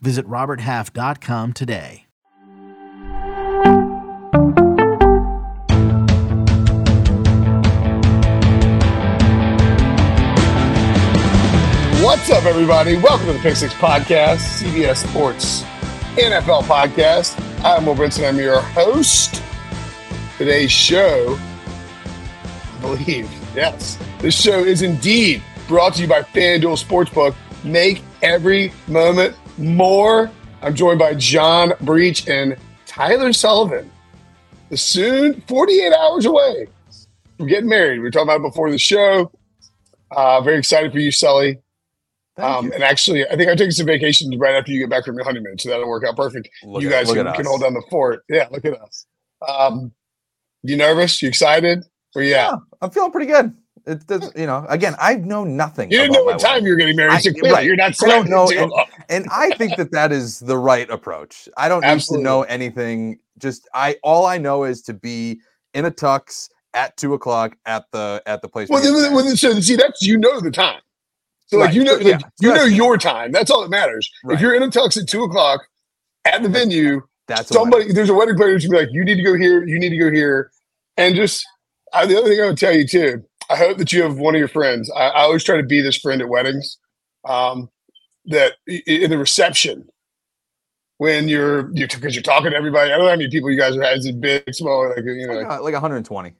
Visit RobertHalf.com today. What's up, everybody? Welcome to the Pick Six Podcast, CBS Sports NFL Podcast. I'm Will Brinson. I'm your host. Today's show, I believe, yes, this show is indeed brought to you by FanDuel Sportsbook. Make every moment more. I'm joined by John Breech and Tyler Sullivan. The soon 48 hours away from getting married. We were talking about it before the show. Uh, very excited for you, Sully. Um, and actually, I think I'm taking some vacations right after you get back from your honeymoon, so that'll work out perfect. Look you at- guys can, can hold down the fort. Yeah, look at us. Um, you nervous? You excited? Where you at? Yeah, I'm feeling pretty good. It does, hmm. you know, again, I know nothing. You didn't know what time wedding. you were getting married. I- so clearly right. You're not I don't know, and- and I think that that is the right approach. I don't need to know anything. Just I, all I know is to be in a tux at two o'clock at the at the place. Well, then, well, so see, that's you know the time. So like you know, sure, yeah, you know your time. That's all that matters. If you're in a tux at two o'clock at the venue, That's somebody there's a wedding planner who's be like, you need to go here, you need to go here, and just I, the other thing I would tell you too. I hope that you have one of your friends. I, I always try to be this friend at weddings. Um, that in the reception when you're you because you're talking to everybody. I don't know how many people you guys are. Is it big, small, like you know? like, uh, like 120.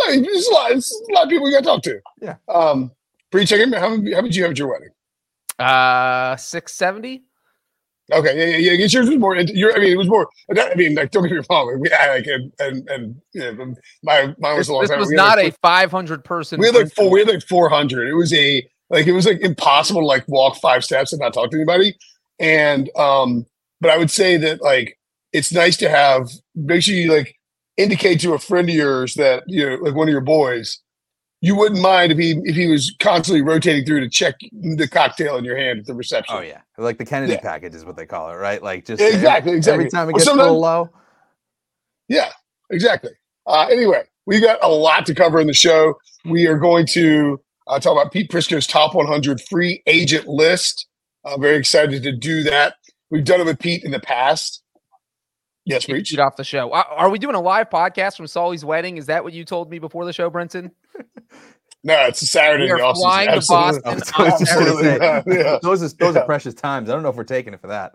I mean, There's a lot. There's a lot of people you got to talk to. Yeah. Um, Bree, check in. How, how did you have at your wedding? Uh, six seventy. Okay, yeah, yeah, yeah. I yours was more. Your, I mean, it was more. I mean, like, don't get me wrong. We had like, and and, and you know, my mine was This, a long this time. was not like, a five hundred person. We had like four. We had like four hundred. It was a like it was like impossible to like walk five steps and not talk to anybody. And um, but I would say that like it's nice to have. Make sure you like indicate to a friend of yours that you know, like one of your boys, you wouldn't mind if he if he was constantly rotating through to check the cocktail in your hand at the reception. Oh yeah, like the Kennedy Yeah. package is what they call it, right? Like just every- Exactly, exactly. Every time it Or gets a little low. Yeah, exactly. Uh, anyway, we got a lot to cover in the show. We are going to uh, talk about Pete Prisco's top 100 free agent list. I'm very excited to do that. We've done it with Pete in the past. Yes, Breech. Shoot off the show. Uh, Are we doing a live podcast from Sully's wedding? Is that what you told me before the show, Brinson? No, it's a Saturday We in the are off flying to Boston I was just gonna Absolutely say. Yeah. Those are those Yeah. are precious times. I don't know if we're taking it for that.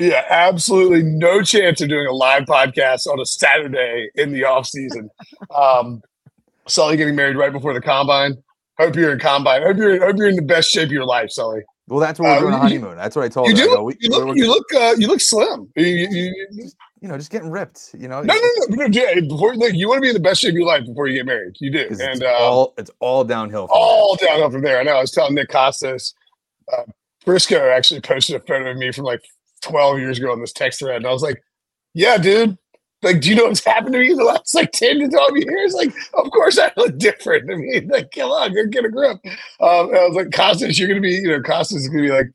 Yeah, absolutely no chance of doing a live podcast on a Saturday in the off season. Um, Sully getting married right before the combine. Hope you're in combine. Hope you're hope you're in the best shape of your life, Sully. Well, that's what we're Uh, doing a you- honeymoon. That's what I told You her. Do. we- you we're- look. You look. Uh, you look slim. You, you, you, know, just getting ripped. You know, no, no, no, no. Before look, you want to be in the best shape of your life before you get married. You do, and it's uh, all it's all downhill. From all downhill from there. I know. I was telling Nick Kostos, uh, Prisco actually posted a photo of me from like 12 years ago on this text thread, and I was like, "Yeah, dude." Like, do you know what's happened to me in the last like 10 to 12 years? Like, of course I look different. I mean, like, come on, go get a grip. Um, and I was like, Kostos, you're gonna be, you know, Kostos is gonna be like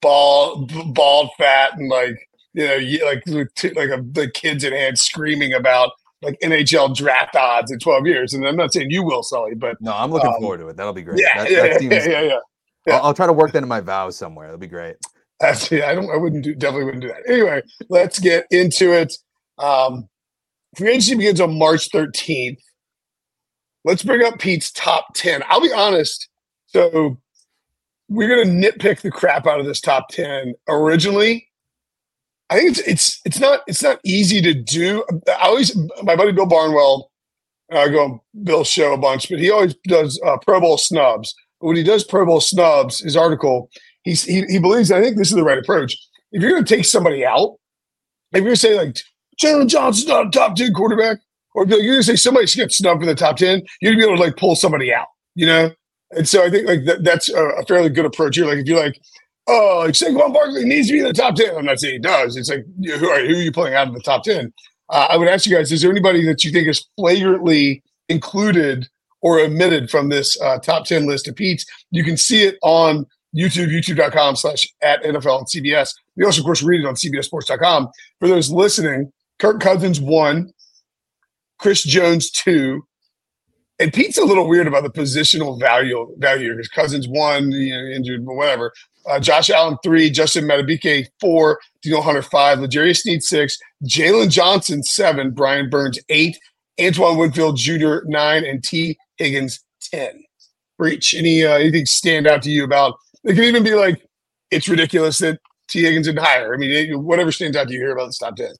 bald, bald, fat, and like, you know, like like a, the kids in hand screaming about like NHL draft odds in 12 years. And I'm not saying you will, Sully, but No, I'm looking Um, forward to it. That'll be great. yeah, that, yeah, that yeah, yeah, yeah. yeah. I'll, I'll try to work that in my vows somewhere. That'll be great. Actually, I don't. I wouldn't do. Definitely wouldn't do that. Anyway, let's get into it. Um, free agency begins on March 13th. Let's bring up Pete's top 10. I'll be honest. So we're gonna nitpick the crap out of this top 10. Originally, I think it's it's it's not it's not easy to do. I always my buddy Bill Barnwell, I go on Bill's show a bunch, but he always does uh, Pro Bowl snubs. But when he does Pro Bowl snubs, his article, he he believes I think this is the right approach. If you're going to take somebody out, if you're going to say like Jaylon Johnson's not a top ten quarterback, or if you're going to say somebody should get snubbed in the top ten, you're going to be able to like pull somebody out, you know. And so I think like that, that's a, a fairly good approach here. Like if you're like, oh, like Saquon Barkley needs to be in the top 10. I'm not saying he does. It's like, you know, who, are, who are you pulling out of the top 10? Uh, I would ask you guys, is there anybody that you think is flagrantly included or omitted from this uh, top 10 list of Pete's? You can see it on YouTube, youtube.com slash at NFL and CBS. You also, of course, read it on CBSSports.com. For those listening, Kirk Cousins one, Chris Jones two, and Pete's a little weird about the positional value value because Cousins one, you know, injured, but whatever. Uh, Josh Allen three, Justin Madubuike four, Danielle Hunter five, L'Jarius Sneed six, Jaylon Johnson seven, Brian Burns eight, Antoine Winfield Jr. nine, and Tee Higgins ten. Breech. Any uh, anything stand out to you about? It could even be like it's ridiculous that Tee Higgins didn't hire. I mean, it, whatever stands out to you here about the top ten.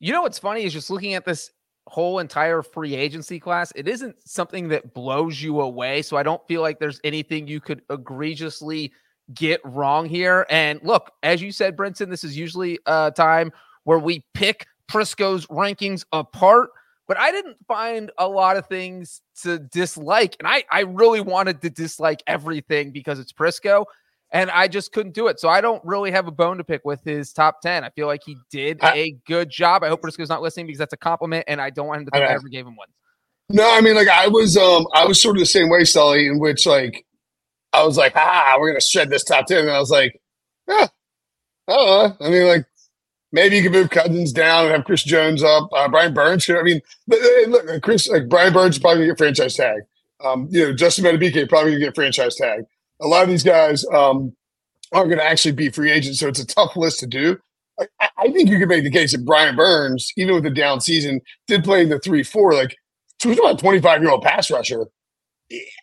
You know what's funny is just looking at this whole entire free agency class, it isn't something that blows you away. So I don't feel like there's anything you could egregiously get wrong here. And look, as you said, Brinson, this is usually a time where we pick Prisco's rankings apart. But I didn't find a lot of things to dislike. And I, I really wanted to dislike everything because it's Prisco and I just couldn't do it. So I don't really have a bone to pick with his top 10. I feel like he did I, a good job. I hope Prisco's not listening because that's a compliment, and I don't want him to think I, I, ever gave him one. No, I mean, like I was um I was sort of the same way, Sully, in which like I was like, ah, we're gonna shred this top 10. And I was like, yeah, I don't know. I mean, like maybe you can move Cousins down and have Chris Jones up, uh, Brian Burns. I mean, look, Chris, like Brian Burns probably gonna get franchise tag. Um, you know, Justin Madubuike probably gonna get franchise tag a lot of these guys um, aren't going to actually be free agents, so it's a tough list to do. I, I think you could make the case that Brian Burns, even with the down season, did play in the three four. Like, he's about a twenty five year old pass rusher.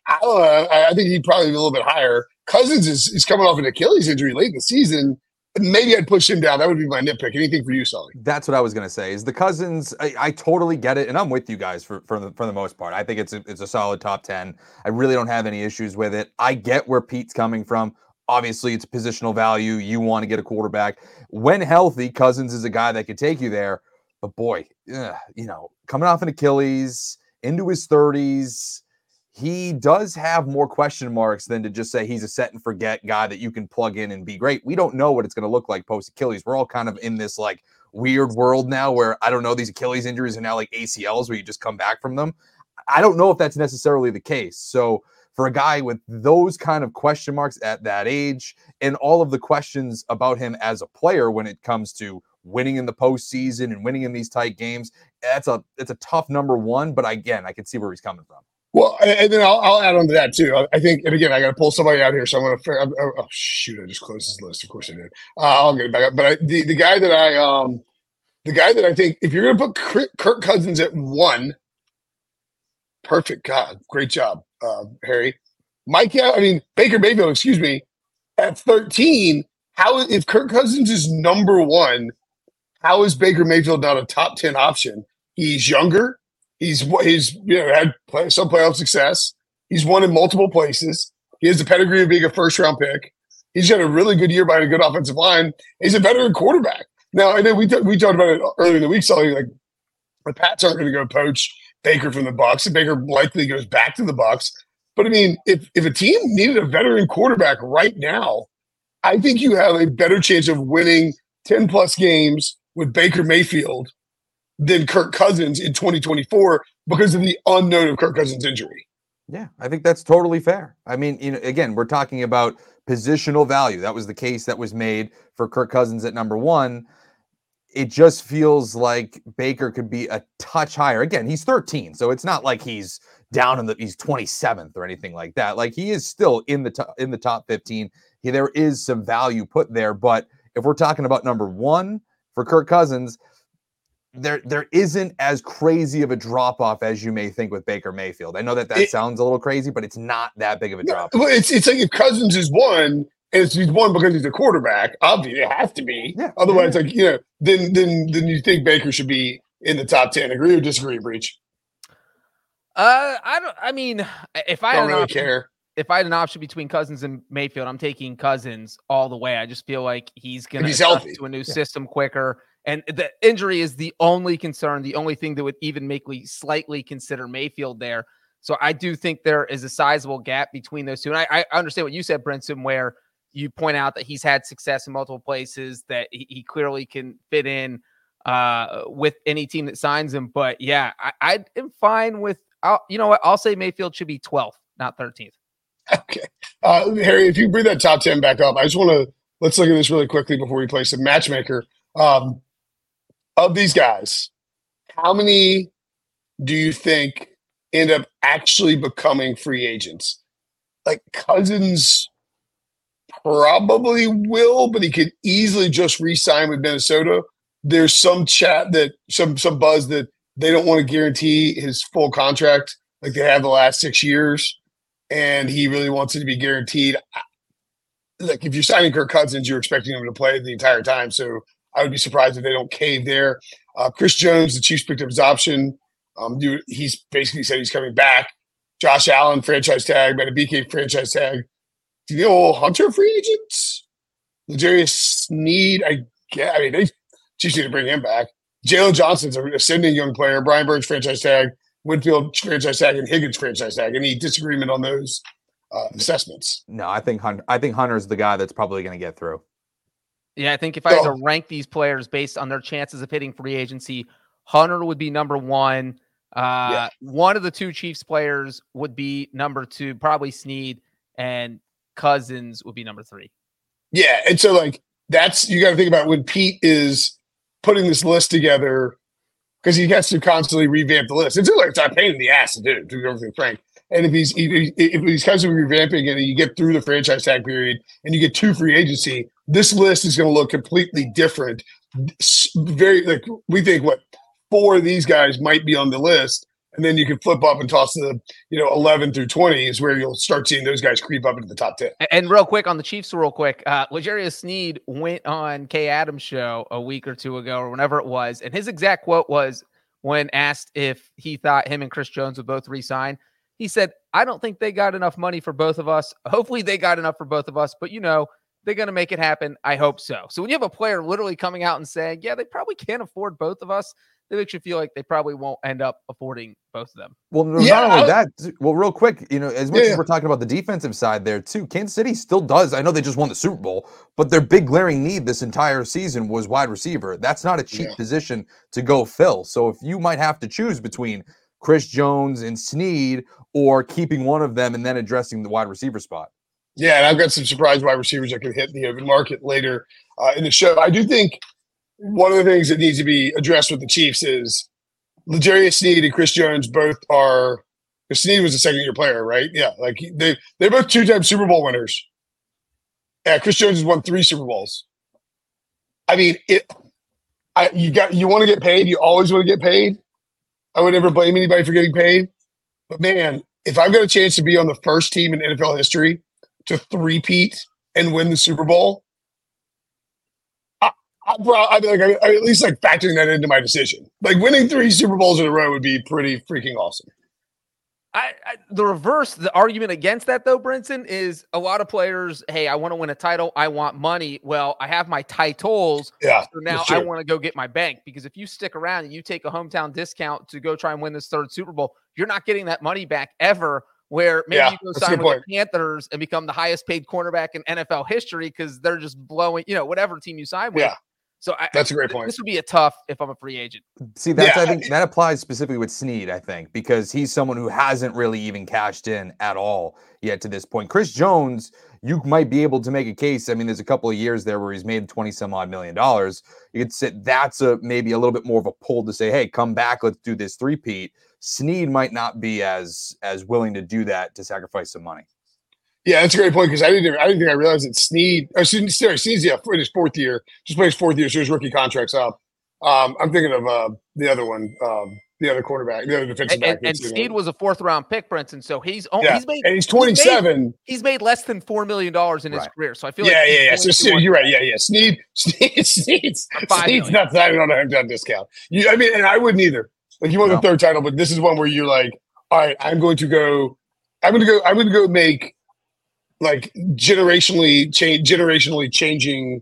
I don't know. I think he'd probably be a little bit higher. Cousins is, is coming off an Achilles injury late in the season. Maybe I'd push him down. That would be my nitpick. Anything for you, Sully? That's what I was to say. Is the Cousins? I, I, totally get it, and I'm with you guys for for the for the most part. I think it's a, it's a solid top ten. I really don't have any issues with it. I get where Pete's coming from. Obviously, it's positional value. You want to get a quarterback when healthy. Cousins is a guy that could take you there. But boy, ugh, you know, coming off an Achilles into his 30s he does have more question marks than to just say he's a set and forget guy that you can plug in and be great. We don't know what it's going to look like post Achilles. We're all kind of in this like weird world now where I don't know these Achilles injuries are now like ACLs where you just come back from them. I don't know if that's necessarily the case. So for a guy with those kind of question marks at that age and all of the questions about him as a player when it comes to winning in the postseason and winning in these tight games, that's a it's a tough number one. But again, I can see where he's coming from. Well, and then I'll, I'll, add on to that too. I think, and again, I got to pull somebody out here, so I'm going to. Oh, shoot! I just closed this list. Of course, I did. Uh, I'll get it back up. But I, the the guy that I um, the guy that I think, if you're going to put Kirk Cousins at one, perfect. God, great job, uh, Harry. Mike, I mean Baker Mayfield. Excuse me, at 13. How if Kirk Cousins is number one? How is Baker Mayfield not a top 10 option? He's younger. He's he's you know had play, some playoff success. He's won in multiple places. He has the pedigree of being a first round pick. He's got a really good year by a good offensive line. He's a veteran quarterback. Now I know we t- we talked about it earlier in the week. So like the Pats aren't going to go poach Baker from the Bucks, and Baker likely goes back to the Bucks. But I mean, if if a team needed a veteran quarterback right now, I think you have a better chance of winning ten plus games with Baker Mayfield than Kirk Cousins in 2024 because of the unknown of Kirk Cousins' injury. Yeah, I think that's totally fair. I mean, you know, again, we're talking about positional value. That was the case that was made for Kirk Cousins at number one. It just feels like Baker could be a touch higher. Again, he's 13, so it's not like he's down in the he's 27th or anything like that. Like he is still in the top in the top 15. He, there is some value put there, but if we're talking about number one for Kirk Cousins, there there isn't as crazy of a drop off as you may think with Baker Mayfield. I know that that it, sounds a little crazy, but it's not that big of a drop. Well, it's it's like if Cousins is one And it's he's one because he's a quarterback. Obviously, it has to be. Yeah. Otherwise, like you know, then then then you think Baker should be in the top ten. Agree or disagree, Breech? Uh, I don't. I mean, if I had Don't an really option, care. if I had an option between Cousins and Mayfield, I'm taking Cousins all the way. I just feel like he's going to he's adjust healthy. to a new system quicker. And the injury is the only concern, the only thing that would even make me slightly consider Mayfield there. So I do think there is a sizable gap between those two. And I, I understand what you said, Brinson, where you point out that he's had success in multiple places, that he, he clearly can fit in uh, with any team that signs him. But yeah, I, am fine with, I'll, you know what? I'll say Mayfield should be 12th, not 13th. Okay. Uh, Harry, if you bring that top 10 back up, I just want to let's look at this really quickly before we play some matchmaker. Um, of these guys, how many do you think end up actually becoming free agents? Like Cousins probably will, but he could easily just re-sign with Minnesota. There's some chat that some some buzz that they don't want to guarantee his full contract like they have the last six years and he really wants it to be guaranteed. Like if you're signing Kirk Cousins, you're expecting him to play the entire time. So I would be surprised if they don't cave there. Uh, Chris Jones, the Chiefs picked up his option. Um, dude, he's basically said he's coming back. Josh Allen, franchise tag, BK franchise tag. Danielle Hunter, free agents. L'Jarius Sneed, I get. I mean, they Chiefs need to bring him back. Jaylon Johnson's an ascending young player. Brian Burns franchise tag. Winfield franchise tag and Higgins franchise tag. Any disagreement on those uh, assessments? No, I think Hunter, I think Hunter's the guy that's probably going to get through. Yeah, I think if I had to rank these players based on their chances of hitting free agency, Hunter would be number one. Uh, Yeah. One of the two Chiefs players would be number two, probably Sneed, and Cousins would be number three. Yeah, and so like that's you got to think about when Pete is putting this list together because he has to constantly revamp the list. It's like it's a pain in the ass to do, to be everything frank. And if he's if if he's constantly revamping it, and you get through the franchise tag period, and you get two free agency, this list is going to look completely different. Very like we think what four of these guys might be on the list, and then you can flip up and toss the you know eleven through twenty is where you'll start seeing those guys creep up into the top ten. And real quick on the Chiefs, real quick, uh, L'Jarius Sneed went on Kay Adams' show a week or two ago, or whenever it was, and his exact quote was when asked if he thought him and Chris Jones would both resign. He said, "I don't think they got enough money for both of us. Hopefully, they got enough for both of us, but you know." They're going to make it happen. I hope so. So when you have a player literally coming out and saying, "Yeah, they probably can't afford both of us," that makes you feel like they probably won't end up affording both of them. Well, no, Yeah, not only that. Well, real quick, you know, as much Yeah, as we're talking about the defensive side there too, Kansas City still does. I know they just won the Super Bowl, but their big glaring need this entire season was wide receiver. That's not a cheap Yeah. position to go fill. So if you might have to choose between Chris Jones and Sneed or keeping one of them and then addressing the wide receiver spot. Yeah, and I've got some surprise wide receivers that could hit the open market later uh, in the show. I do think one of the things that needs to be addressed with the Chiefs is L'Jarius Sneed and Chris Jones both are. Sneed was a second year player, right? Yeah, like they they're both two time Super Bowl winners. Yeah, Chris Jones has won three Super Bowls. I mean, it. I you got you want to get paid. You always want to get paid. I would never blame anybody for getting paid, but man, if I've got a chance to be on the first team in NFL history to three-peat and win the Super Bowl, I, I, I'd be like, I, I at least like factoring that into my decision. Like winning three Super Bowls in a row would be pretty freaking awesome. I, I the reverse, the argument against that though, Brinson, is a lot of players. Hey, I want to win a title. I want money. Well, I have my titles, Yeah, so now I want to go get my bank. Because if you stick around and you take a hometown discount to go try and win this third Super Bowl, you're not getting that money back ever. Where maybe Yeah, you go sign good with the Panthers and become the highest paid cornerback in NFL history because they're just blowing, you know, whatever team you sign with. Yeah. So I, That's a great point. this would be a tough if I'm a free agent. See, that's Yeah, I think that applies specifically with Sneed, I think, because he's someone who hasn't really even cashed in at all yet to this point. Chris Jones, you might be able to make a case. I mean, there's a couple of years there where he's made 20 some odd million dollars. You could say that's a maybe a little bit more of a pull to say, hey, come back, let's do this three-peat. Sneed might not be as as willing to do that to sacrifice some money. Yeah, that's a great point because I didn't. I didn't think I realized that Sneed. Or Sneed, sorry, Sneed's yeah in his fourth year. Just played his fourth year, so his rookie contract's up. Um, I'm thinking of uh, the other one. Um, the other quarterback, the other defensive And, back. and, and that's, you know- Sneed was a fourth round pick, Brinson. So he's oh, Yeah, he's made and he's 27. he's made less than four million dollars in his Right. career. So I feel Yeah, like yeah, yeah. So to you're right. Yeah, yeah. Sneed, Sneed, Sneed's, For five Sneed's million. not signing on a hometown discount. You, I mean, and I wouldn't either. Like you won No. the third title, but this is one where you're like, all right, I'm going to go, I'm going to go, I'm going to go make like generationally change, generationally changing,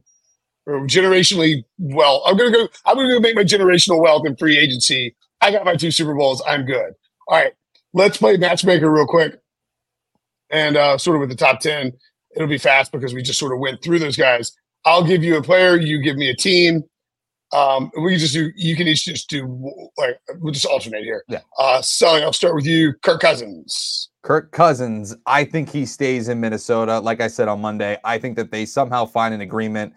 or generationally well. I'm going to go, I'm going to go make my generational wealth in free agency. I got my two Super Bowls. I'm good. All right, let's play matchmaker real quick, and uh, sort of with the top ten it'll be fast because we just sort of went through those guys. I'll give you a player, you give me a team. Um, we can just do. You can each just do like we'll just alternate here. Yeah. Uh, Sully, I'll start with you. Kirk Cousins. Kirk Cousins, I think he stays in Minnesota. Like I said on Monday, I think that they somehow find an agreement,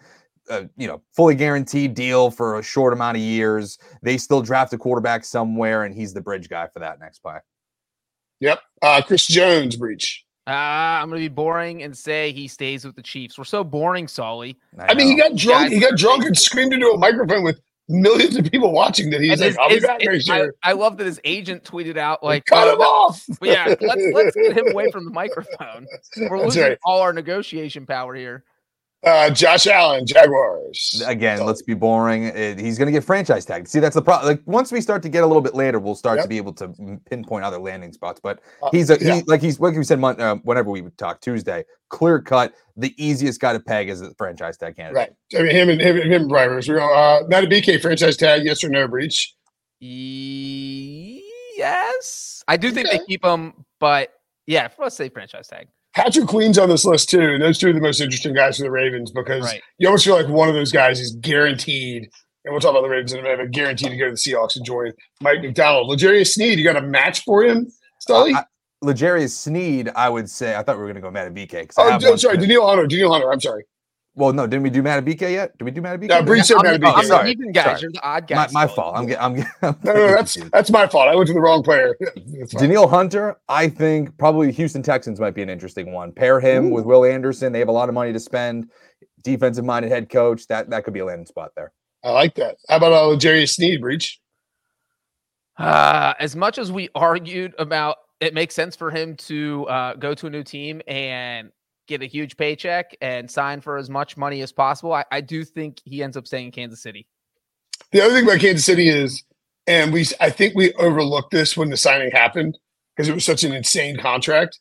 uh, you know, fully guaranteed deal for a short amount of years. They still draft a quarterback somewhere, and he's the bridge guy for that next play. Yep. Uh, Chris Jones breach. Uh, I'm going to be boring and say he stays with the Chiefs. We're so boring, Sully. I mean, he got drunk. I- he got drunk and screamed into a microphone with millions of people watching. That he's And like, his- "I'll be his- back his- I. I love that his agent tweeted out like, Cut uh, him off. yeah, let's let's get him away from the microphone. We're That's losing right. all our negotiation power here. Uh, Josh Allen, Jaguars. Again, So- let's be boring. It- he's going to get franchise tagged. See, that's the problem. Like once we start to get a little bit later, we'll start Yep. to be able to pinpoint other landing spots. But Uh, he's a yeah. he, like he's like we said mon- uh, whenever we would talk Tuesday, clear cut. The easiest guy to peg is the franchise tag candidate. Right. I mean, him and him, him and Brian Rivers. We go, uh, not a BK franchise tag, yes or no Breech. Yes, I do think they keep him, but yeah, let's say franchise tag. Patrick Queen's on this list too, and those two are the most interesting guys for the Ravens because Right. you almost feel like one of those guys is guaranteed. And we'll talk about the Ravens in a minute, but guaranteed to go to the Seahawks and join Mike Macdonald. L'Jarius Sneed, you got a match for him, Sully? Uh, I- L'Jarius Sneed, I would say. I thought we were going to go Madubuike. 'cause I oh, have I'm sorry, for- Danielle Hunter. Danielle Hunter. I'm sorry. Well, no, didn't we do Madubuike yet? Did we do Madubuike? No, Breech said I'm, Madubuike. I'm Sorry, even guys. sorry. You're the odd my, guys. my Sully. fault. I'm getting. I'm, getting- I'm No, no, no, that's that's my fault. I went to the wrong player. That's. Danielle Hunter, I think probably Houston Texans might be an interesting one. Pair him Ooh. with Will Anderson. They have a lot of money to spend. Defensive minded head coach. That that could be a landing spot there. I like that. How about uh, L'Jarius Sneed, Breech? Uh, as much as we argued about it makes sense for him to uh, go to a new team and get a huge paycheck and sign for as much money as possible, I, I do think he ends up staying in Kansas City. The other thing about Kansas City is, and we, I think we overlooked this when the signing happened because it was such an insane contract.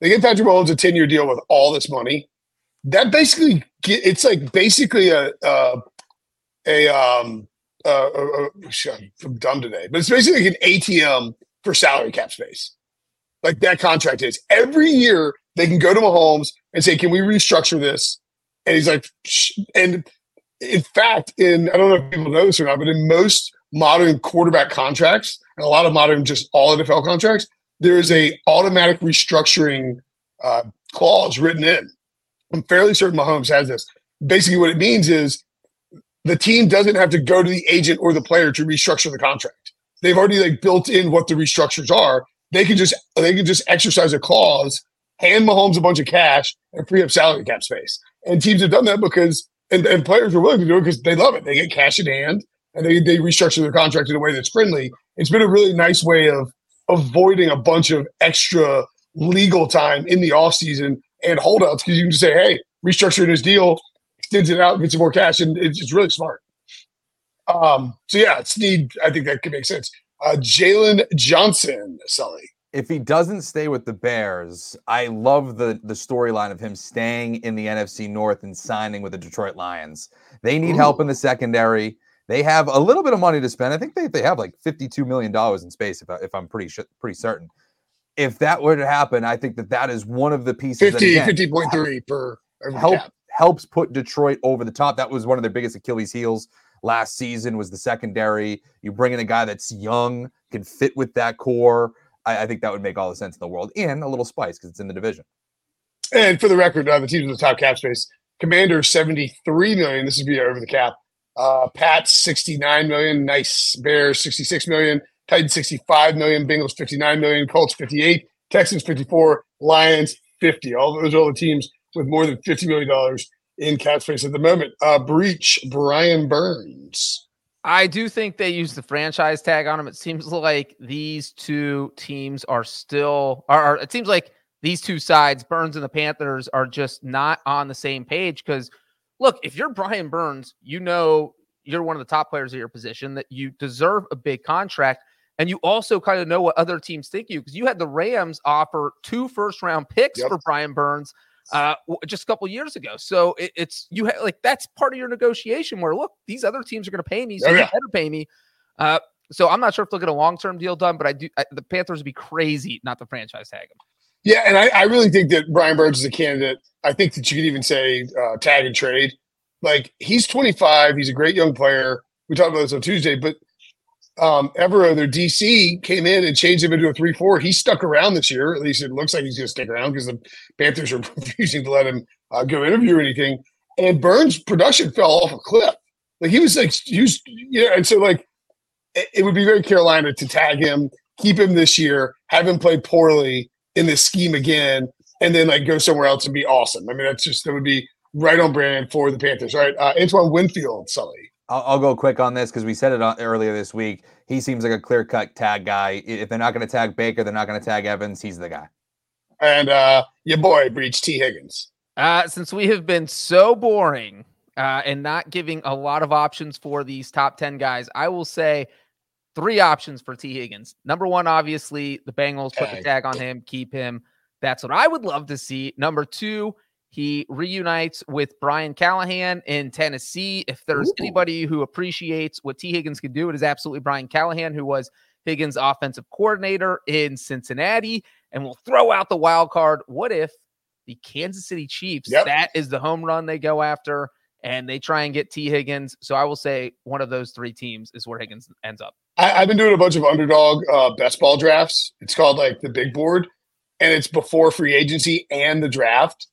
They get Patrick Mahomes a ten-year deal with all this money. That basically, get, it's like basically a a, a um uh, uh, I'm dumb today, but it's basically like an ATM for salary cap space. Like that contract is every year they can go to Mahomes and say, "Can we restructure this?" And he's like, Shh. and in fact, in I don't know if people know this or not, but in most modern quarterback contracts and a lot of modern just all NFL contracts, there is a automatic restructuring uh, clause written in. I'm fairly certain Mahomes has this. Basically, what it means is the team doesn't have to go to the agent or the player to restructure the contract. They've already like built in what the restructures are. They can just they can just exercise a clause, hand Mahomes a bunch of cash, and free up salary cap space. And teams have done that because and, and players are willing to do it because they love it. They get cash in hand and they, they restructure their contract in a way that's friendly. It's been a really nice way of avoiding a bunch of extra legal time in the offseason and holdouts because you can just say, hey, restructuring this deal, extends it out, gets some more cash, and it's, it's really smart. Um, so yeah, it's need. I think that could make sense. Uh, Jaylon Johnson, Sully. If he doesn't stay with the Bears, I love the the storyline of him staying in the NFC North and signing with the Detroit Lions. They need help in the secondary. They have a little bit of money to spend. I think they, they have like $52 million in space, if, I, if I'm pretty, pretty certain. If that were to happen, I think that that is one of the pieces that, again, 50.3 per help cap. helps put Detroit over the top. That was one of their biggest Achilles heels last season was the secondary. You bring in a guy that's young, can fit with that core. I, I think that would make all the sense in the world, and a little spice because it's in the division. And for the record, uh, the teams with the top cap space: Commander seventy three million. This is via over the cap. Uh, Pats sixty nine million. Nice. Bears sixty six million. Titans sixty five million. Bengals fifty nine million. Colts fifty eight. Texans fifty four. Lions fifty. All those are all the teams with more than fifty million dollars in cap space at the moment. Uh, Breech Brian Burns. I do think they use the franchise tag on him. It seems like these two teams are still, are, it seems like these two sides, Burns and the Panthers, are just not on the same page. Because look, if you're Brian Burns, you know you're one of the top players at your position, that you deserve a big contract. And you also kind of know what other teams think you because you had the Rams offer two first round picks yep. for Brian Burns uh, just a couple years ago. So it, it's you ha- like that's part of your negotiation where look, these other teams are going to pay me, so oh, yeah. you better pay me. Uh, so I'm not sure if they'll get a long term deal done, but I do. I, the Panthers would be crazy not to franchise tag him. Yeah, and I, I, really think that Brian Burns is a candidate. I think that you could even say uh, tag and trade. Like he's 25, he's a great young player. We talked about this on Tuesday, but um, Evero, their DC, came in and changed him into a 3 4. He stuck around this year. At least it looks like he's going to stick around because the Panthers are refusing to let him uh, go interview or anything. And Burns' production fell off a cliff. Like he was like, you know, and so like it, it would be very Carolina to tag him, keep him this year, have him play poorly in this scheme again, and then like go somewhere else and be awesome. I mean, that's just, that would be right on brand for the Panthers. All right. Uh, Antoine Winfield, Sully. I'll, I'll go quick on this because we said it earlier this week. He seems like a clear cut tag guy. If they're not going to tag Baker, they're not going to tag Evans. He's the guy. And uh, your boy breached Tee Higgins. Uh, since we have been so boring uh, and not giving a lot of options for these top 10 guys, I will say three options for Tee Higgins. Number one, obviously, the Bengals tag. put the tag on him, keep him. That's what I would love to see. Number two, he reunites with Brian Callahan in Tennessee. If there's Ooh. anybody who appreciates what Tee Higgins can do, it is absolutely Brian Callahan, who was Higgins' offensive coordinator in Cincinnati. And we'll throw out the wild card. What if the Kansas City Chiefs, yep. that is the home run they go after, and they try and get Tee Higgins? So I will say one of those three teams is where Higgins ends up. I, have been doing a bunch of underdog uh, best ball drafts. It's called like the big board, and it's before free agency and the draft.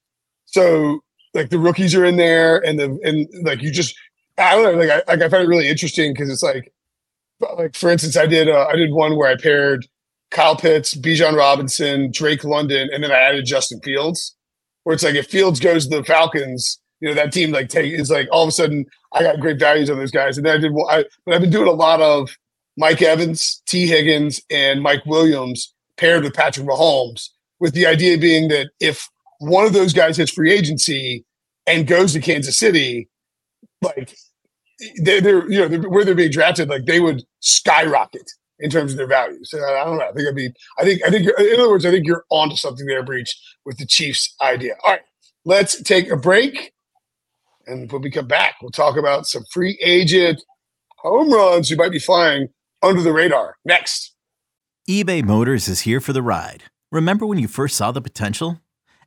So like the rookies are in there, and the and like you just I don't know like I like I find it really interesting because it's like like for instance I did uh, I did one where I paired Kyle Pitts, Bijan Robinson, Drake London, and then I added Justin Fields. Where it's like if Fields goes to the Falcons, you know that team like take is like all of a sudden I got great values on those guys. And then I did I but I've been doing a lot of Mike Evans, Tee Higgins, and Mike Williams paired with Patrick Mahomes, with the idea being that if one of those guys hits free agency and goes to Kansas City, like they're, they're you know they're, where they're being drafted, like they would skyrocket in terms of their value. So I don't know. I think I'd be. I think I think in other words, I think you're onto something there, Breech with the Chiefs idea. All right, let's take a break, and when we come back, we'll talk about some free agent home runs who might be flying under the radar. Next, eBay Motors is here for the ride. Remember when you first saw the potential?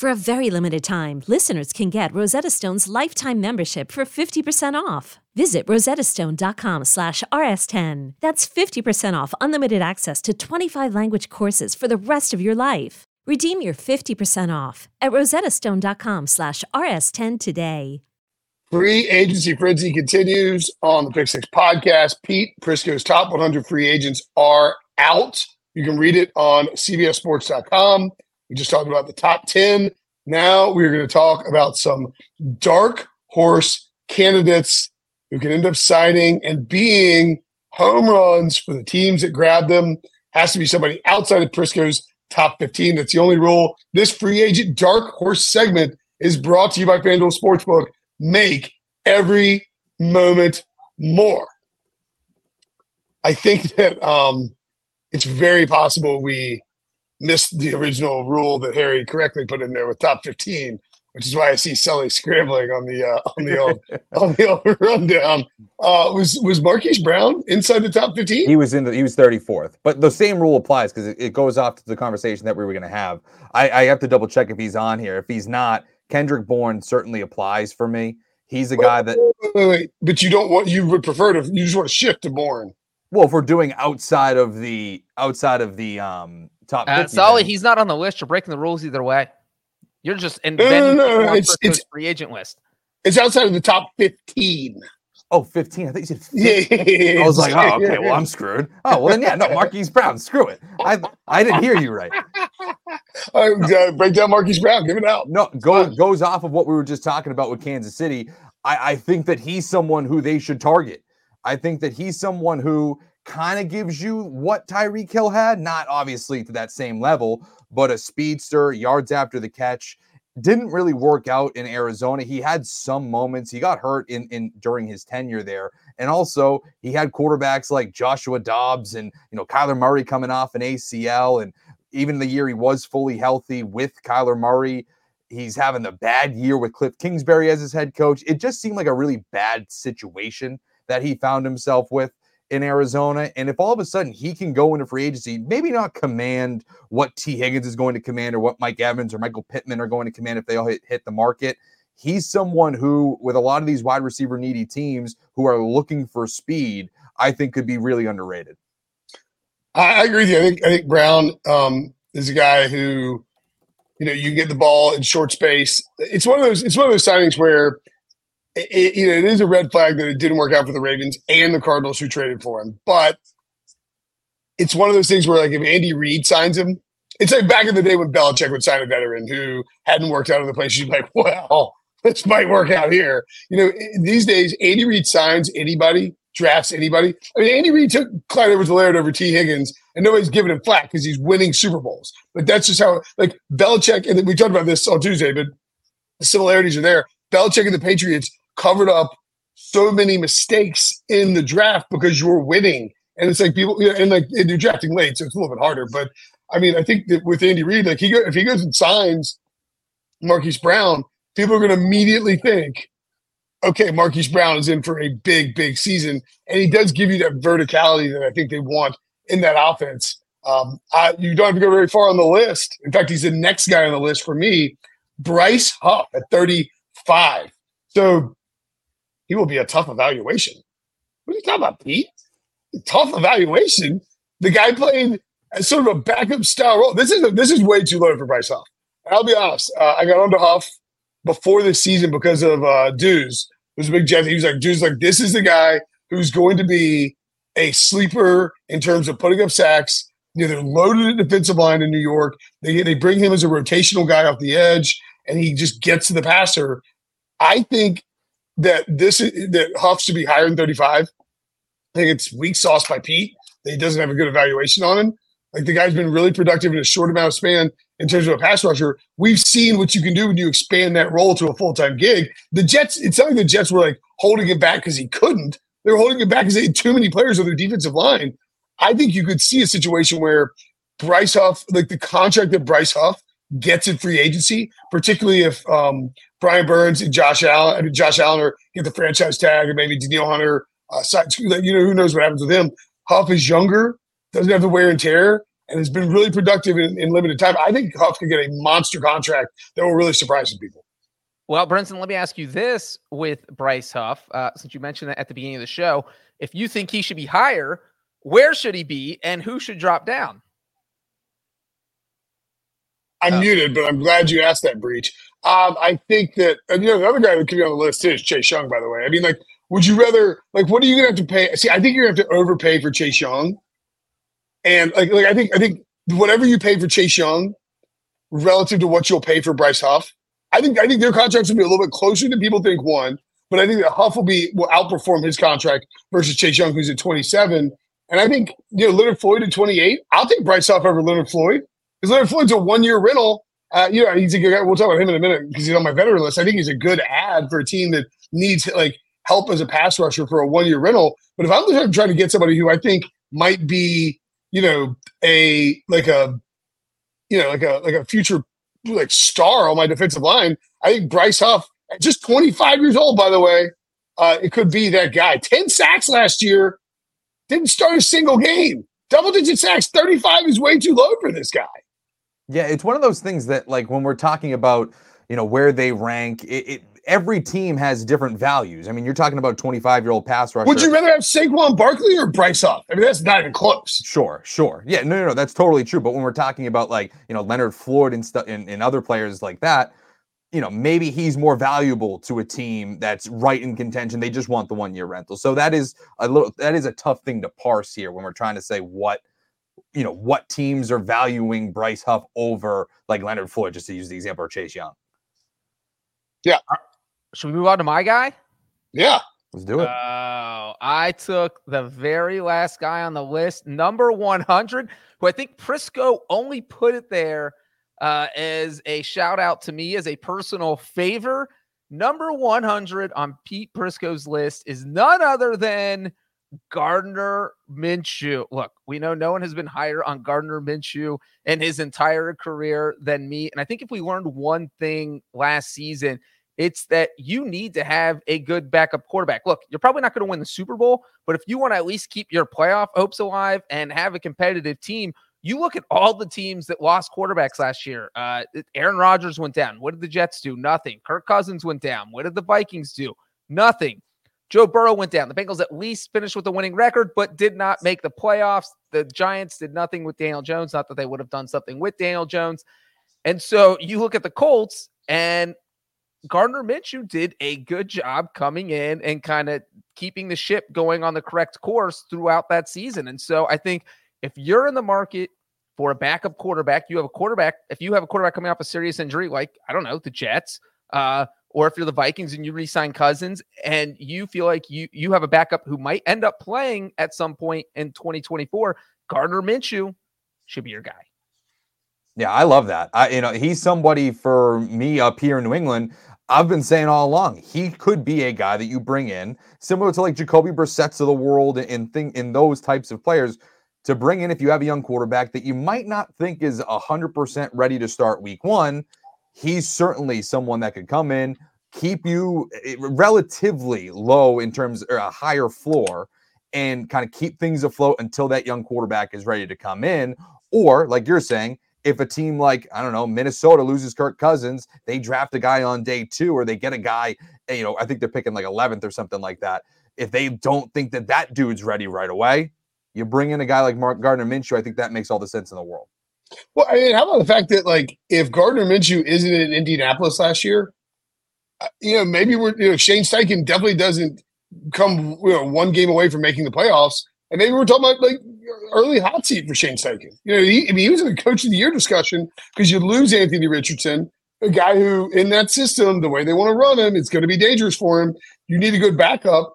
For a very limited time, listeners can get Rosetta Stone's lifetime membership for 50% off. Visit rosettastone.com slash rs10. That's 50% off unlimited access to 25 language courses for the rest of your life. Redeem your 50% off at rosettastone.com slash rs10 today. Free agency frenzy continues on the Pick Six podcast. Pete Prisco's top 100 free agents are out. You can read it on CBSSports.com. We just talked about the top 10. Now we're going to talk about some dark horse candidates who can end up signing and being home runs for the teams that grab them. Has to be somebody outside of Prisco's top 15. That's the only rule. This free agent dark horse segment is brought to you by FanDuel Sportsbook make every moment more. I think that um, it's very possible we missed the original rule that Harry correctly put in there with top 15, which is why I see Sully scrambling on the uh, on the old on the old rundown. Uh, was was Marquise Brown inside the top 15? He was in the he was 34th, but the same rule applies because it, it, goes off to the conversation that we were going to have. I, I have to double check if he's on here. If he's not, Kendrick Bourne certainly applies for me. He's a guy that. Wait, wait, wait, but you don't want. You would prefer to. You just want to shift to Bourne. Well, if we're doing outside of the outside of the um top, uh, 50, Sully, he's not on the list. You're breaking the rules either way. You're just inventing no, no, no, it's, it's free agent list. It's outside of the top fifteen. Oh, 15. I think you said 15. I was like, oh, okay, well, I'm screwed. Oh, well, then, yeah, no, Marquise Brown, screw it. I I didn't hear you right. uh, break down Marquise Brown, give it out. No, go, goes off of what we were just talking about with Kansas City. I, I think that he's someone who they should target. I think that he's someone who kind of gives you what Tyreek Hill had, not obviously to that same level, but a speedster, yards after the catch didn't really work out in Arizona. He had some moments. He got hurt in in during his tenure there, and also he had quarterbacks like Joshua Dobbs and you know Kyler Murray coming off an ACL, and even the year he was fully healthy with Kyler Murray, he's having the bad year with Cliff Kingsbury as his head coach. It just seemed like a really bad situation that he found himself with in Arizona. And if all of a sudden he can go into free agency, maybe not command what Tee Higgins is going to command or what Mike Evans or Michael Pittman are going to command if they all hit, hit the market. He's someone who, with a lot of these wide receiver needy teams who are looking for speed, I think could be really underrated. I, agree with you. I think I think Brown um, is a guy who, you know, you get the ball in short space. It's one of those. It's one of those signings where it, you know, it is a red flag that it didn't work out for the Ravens and the Cardinals who traded for him. But it's one of those things where, like, if Andy Reid signs him, it's like back in the day when Belichick would sign a veteran who hadn't worked out in the place. You'd be like, well, this might work out here. You know, these days, Andy Reid signs anybody, drafts anybody. I mean, Andy Reid took Clyde Edwards-Helaire over Tee Higgins, and nobody's giving him flack because he's winning Super Bowls. But that's just how, like, Belichick, and we talked about this on Tuesday, but the similarities are there. Belichick and the Patriots covered up so many mistakes in the draft because you were winning. And it's like people, you know, and like and you're drafting late, so it's a little bit harder. But I mean, I think that with Andy Reid, like he go, if he goes and signs Marquise Brown, people are going to immediately think, okay, Marquise Brown is in for a big, big season, and he does give you that verticality that I think they want in that offense. Um, I, you don't have to go very far on the list. In fact, he's the next guy on the list for me, Bryce Huff at 35. So he will be a tough evaluation. What are you talking about, Pete? Tough evaluation. The guy played as sort of a backup style role. This is a, this is way too low for Bryce Huff. I'll be honest. Uh, I got onto Huff before this season because of uh, Dues. It was a big Jets. He was like, Dues, like this is the guy who's going to be a sleeper in terms of putting up sacks. You know, they're loaded at defensive line in New York. They they bring him as a rotational guy off the edge, and he just gets to the passer. I think that this that Huff should be higher than 35. I think it's weak sauce by Pete that he doesn't have a good evaluation on him. Like the guy's been really productive in a short amount of span in terms of a pass rusher. We've seen what you can do when you expand that role to a full time gig. The Jets, it's not like the Jets were like holding it back because he couldn't. They were holding it back because they had too many players on their defensive line. I think you could see a situation where Bryce Huff, like the contract that Bryce Huff gets in free agency, particularly if um, Brian Burns and Josh Allen, I mean, Josh Allen are get the franchise tag, or maybe Danielle Hunter. Uh, you know, who knows what happens with him? Huff is younger, doesn't have the wear and tear, and has been really productive in, in limited time. I think Huff could get a monster contract that will really surprise some people. Well, Brinson, let me ask you this with Bryce Huff, uh, since you mentioned that at the beginning of the show. If you think he should be higher, where should he be, and who should drop down? I'm Oh. muted, but I'm glad you asked that, Breech. Um, I think that and, you know the other guy that could be on the list too is Chase Young. By the way, I mean, like, would you rather like what are you gonna have to pay? See, I think you're gonna have to overpay for Chase Young, and like, like I think I think whatever you pay for Chase Young relative to what you'll pay for Bryce Huff, I think I think their contracts will be a little bit closer than people think. One, but I think that Huff will be will outperform his contract versus Chase Young, who's at 27. And I think you know Leonard Floyd at 28. I'll take Bryce Huff over Leonard Floyd because Leonard Floyd's a one year rental. Uh, you know, he's a good guy. We'll talk about him in a minute because he's on my veteran list. I think he's a good add for a team that needs like help as a pass rusher for a one year rental. But if I'm trying to get somebody who I think might be, you know, a like a, you know, like a like a future like star on my defensive line, I think Bryce Huff, just 25 years old, by the way, uh, it could be that guy. 10 sacks last year, didn't start a single game. Double digit sacks, 35 is way too low for this guy. Yeah, it's one of those things that, like, when we're talking about, you know, where they rank, it, it every team has different values. I mean, you're talking about 25 year old pass rusher. Would you rather have Saquon Barkley or Bryce Huff? I mean, that's not even close. Sure, sure. Yeah, no, no, no, that's totally true. But when we're talking about like, you know, Leonard Floyd and stuff and, and other players like that, you know, maybe he's more valuable to a team that's right in contention. They just want the one year rental. So that is a little that is a tough thing to parse here when we're trying to say what you know what teams are valuing Bryce Huff over like Leonard Floyd, just to use the example of Chase Young. Yeah. Should we move on to my guy? Yeah. Let's do it. Oh, I took the very last guy on the list, number 100, who I think Prisco only put it there uh, as a shout out to me as a personal favor. Number 100 on Pete Prisco's list is none other than Gardner Minshew. Look, we know no one has been higher on Gardner Minshew in his entire career than me. And I think if we learned one thing last season, it's that you need to have a good backup quarterback. Look, you're probably not going to win the Super Bowl, but if you want to at least keep your playoff hopes alive and have a competitive team, you look at all the teams that lost quarterbacks last year. Uh, Aaron Rodgers went down. What did the Jets do? Nothing. Kirk Cousins went down. What did the Vikings do? Nothing. Joe Burrow went down. The Bengals at least finished with a winning record, but did not make the playoffs. The Giants did nothing with Daniel Jones. Not that they would have done something with Daniel Jones. And so you look at the Colts, and Gardner Minshew did a good job coming in and kind of keeping the ship going on the correct course throughout that season. And so I think if you're in the market for a backup quarterback, you have a quarterback. If you have a quarterback coming off a serious injury, like I don't know, the Jets, uh, or if you're the Vikings and you re-sign Cousins and you feel like you you have a backup who might end up playing at some point in 2024, Gardner Minshew should be your guy. Yeah, I love that. I, you know, he's somebody for me up here in New England. I've been saying all along, he could be a guy that you bring in, similar to like Jacoby Brissett's of the world and thing in those types of players to bring in if you have a young quarterback that you might not think is 100% ready to start week one. He's certainly someone that could come in, keep you eh, relatively low in terms or a higher floor and kind of keep things afloat until that young quarterback is ready to come in. Or, like you're saying, if a team like I don't know Minnesota loses Kirk Cousins, they draft a guy on day two, or they get a guy, eh, you know, I think they're picking like 11th or something like that. If they don't think that that dude's ready right away, you bring in a guy like Mark Gardner Minshew. I think that makes all the sense in the world. Well, I mean, how about the fact that like if Gardner Minshew isn't in Indianapolis last year, uh, you know, maybe we're you know Shane Steichen definitely doesn't come you know one game away from making the playoffs, and maybe we're talking about like early hot seat for Shane Steichen. You know, he, I mean, he was in the coach of the year discussion because you lose Anthony Richardson, a guy who in that system, the way they want to run him, it's going to be dangerous for him. You need a good backup.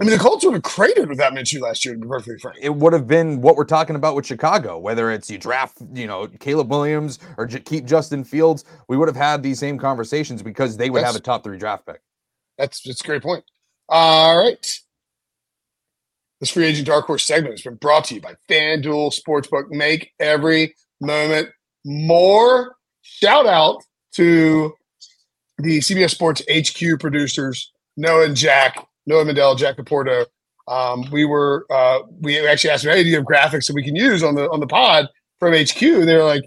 I mean, the Colts would have cratered without Minshew last year, to be perfectly frank. It would have been what we're talking about with Chicago, whether it's you draft, you know, Caleb Williams or j- keep Justin Fields. We would have had these same conversations because they would That's- have a top three draft pick. That's that's a great point. All right. This free agent dark horse segment has been brought to you by FanDuel Sportsbook. Make every moment more. Shout out to the CBS Sports HQ producers, Noah and Jack, Noah Mandel, Jack Caporto. Um, we were uh, we actually asked them, hey, do you have graphics that we can use on the on the pod from HQ? They were like,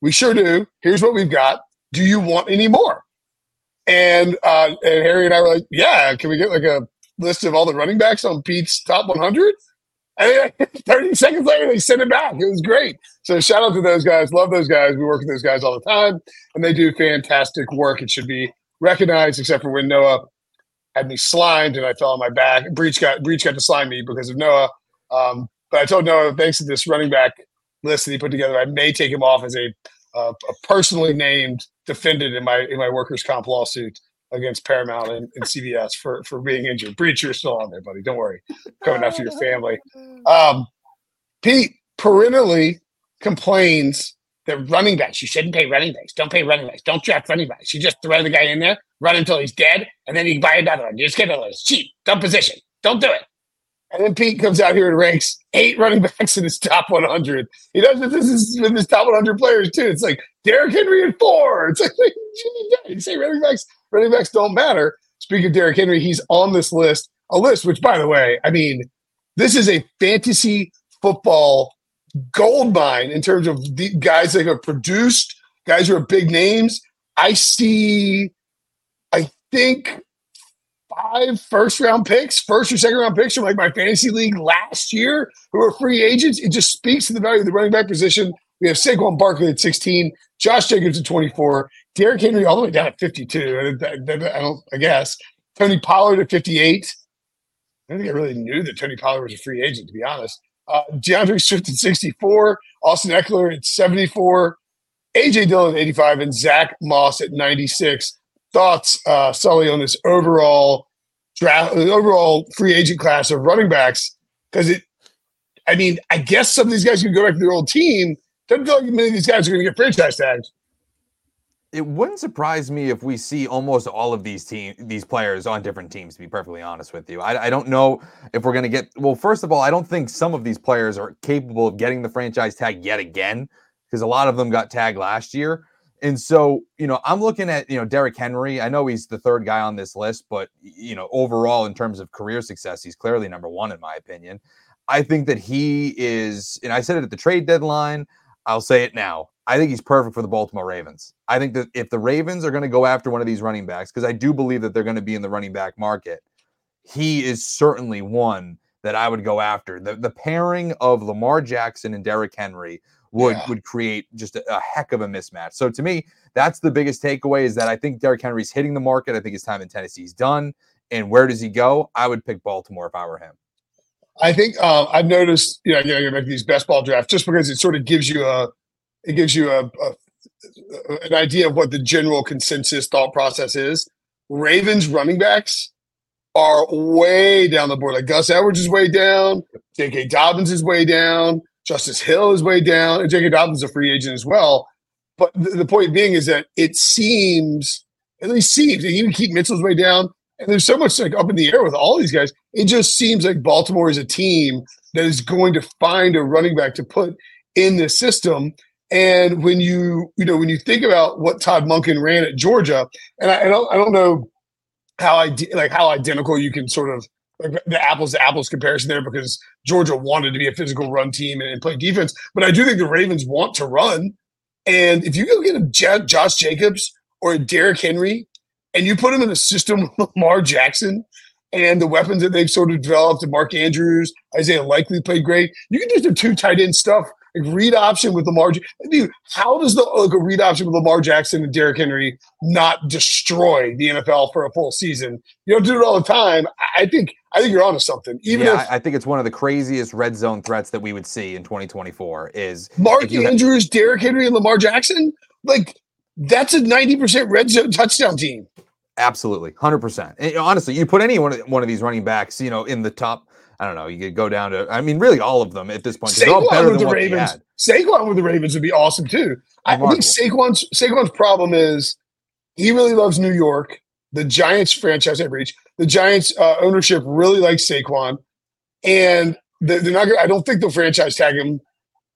we sure do. Here's what we've got. Do you want any more? And uh, and Harry and I were like, yeah, can we get like a list of all the running backs on Pete's top 100? And then 30 seconds later, they sent it back. It was great. So shout out to those guys. Love those guys. We work with those guys all the time, and they do fantastic work. It should be recognized, except for when Noah had me slimed and I fell on my back. Breech got Breech got to slime me because of Noah. Um, but I told Noah, thanks to this running back list that he put together, I may take him off as a, uh, a personally named defendant in my in my workers' comp lawsuit against Paramount and, and CBS for for being injured. Breech, you're still on there, buddy. Don't worry. Coming after your family. Um, Pete perennially complains that running backs, you shouldn't pay running backs. Don't pay running backs. Don't draft running backs. You just throw the guy in there, run until he's dead, and then you buy another one. You just get another one. Cheap. Dumb position. Don't do it. And then Pete comes out here and ranks eight running backs in his top 100. He does this is with his top 100 players too. It's like Derrick Henry at four. It's like you say running backs, running backs don't matter. Speaking of Derrick Henry, he's on this list, a list which, by the way, I mean, this is a fantasy football gold mine in terms of the guys that have produced, guys who are big names. I see, I think five first round picks, first or second round picks from like my fantasy league last year who are free agents. It just speaks to the value of the running back position. We have Saquon Barkley at 16, Josh Jacobs at 24, Derrick Henry all the way down at 52. I, don't, I guess. Tony Pollard at 58. I don't think I really knew that Tony Pollard was a free agent, to be honest. Uh, D'Andre Swift at 64, Austin Ekeler at 74, AJ Dillon at 85, and Zach Moss at 96. Thoughts, uh, Sully, on this overall draft, overall free agent class of running backs? Because it, I mean, I guess some of these guys can go back to their old team. Doesn't feel like many of these guys are going to get franchise tags. It wouldn't surprise me if we see almost all of these team these players on different teams. To be perfectly honest with you, I, I don't know if we're going to get. Well, first of all, I don't think some of these players are capable of getting the franchise tag yet again because a lot of them got tagged last year. And so, you know, I'm looking at, you know, Derrick Henry. I know he's the third guy on this list, but, you know, overall, in terms of career success, he's clearly number one, in my opinion. I think that he is, and I said it at the trade deadline, I'll say it now. I think he's perfect for the Baltimore Ravens. I think that if the Ravens are going to go after one of these running backs, because I do believe that they're going to be in the running back market, he is certainly one that I would go after. The, the pairing of Lamar Jackson and Derrick Henry would yeah. would create just a, a, heck of a mismatch. So to me, that's the biggest takeaway is that I think Derrick Henry's hitting the market. I think his time in Tennessee is done. And where does he go? I would pick Baltimore if I were him. I think uh, I've noticed, you know, you know, make these best ball drafts just because it sort of gives you a, it gives you a, a an idea of what the general consensus thought process is. Ravens running backs are way down the board. Like Gus Edwards is way down, J.K. Dobbins is way down. Justice Hill is way down, and J.K. Dobbins is a free agent as well. But the, point being is that it seems, at least seems, even Keaton Mitchell's way down. And there's so much like up in the air with all these guys. It just seems like Baltimore is a team that is going to find a running back to put in the system. And when you, you know, when you think about what Todd Monken ran at Georgia, and I, I don't, I don't know how I like how identical you can sort of like the apples to apples comparison there because Georgia wanted to be a physical run team and, play defense. But I do think the Ravens want to run. And if you go get a J- Josh Jacobs or a Derrick Henry and you put them in a system with Lamar Jackson and the weapons that they've sort of developed, and Mark Andrews, Isaiah Likely played great, you can do some two tight end stuff like read option with Lamar. Dude, how does the like a read option with Lamar Jackson and Derrick Henry not destroy the NFL for a full season? You don't do it all the time. I think I think you're onto something. Even yeah, if I think it's one of the craziest red zone threats that we would see in 2024 is Mark Andrews, ha- Derrick Henry, and Lamar Jackson. Like that's a 90% red zone touchdown team. Absolutely, hundred percent. And Honestly, you put any one of, one of these running backs, you know, in the top I don't know. You could go down to, I mean, really all of them at this point. Saquon all better with the Ravens. Saquon with the Ravens would be awesome too. Remarkable. I think Saquon's Saquon's problem is he really loves New York. The Giants franchise have reach. The Giants uh, ownership really likes Saquon, and they're not. Gonna, I don't think they'll franchise tag him.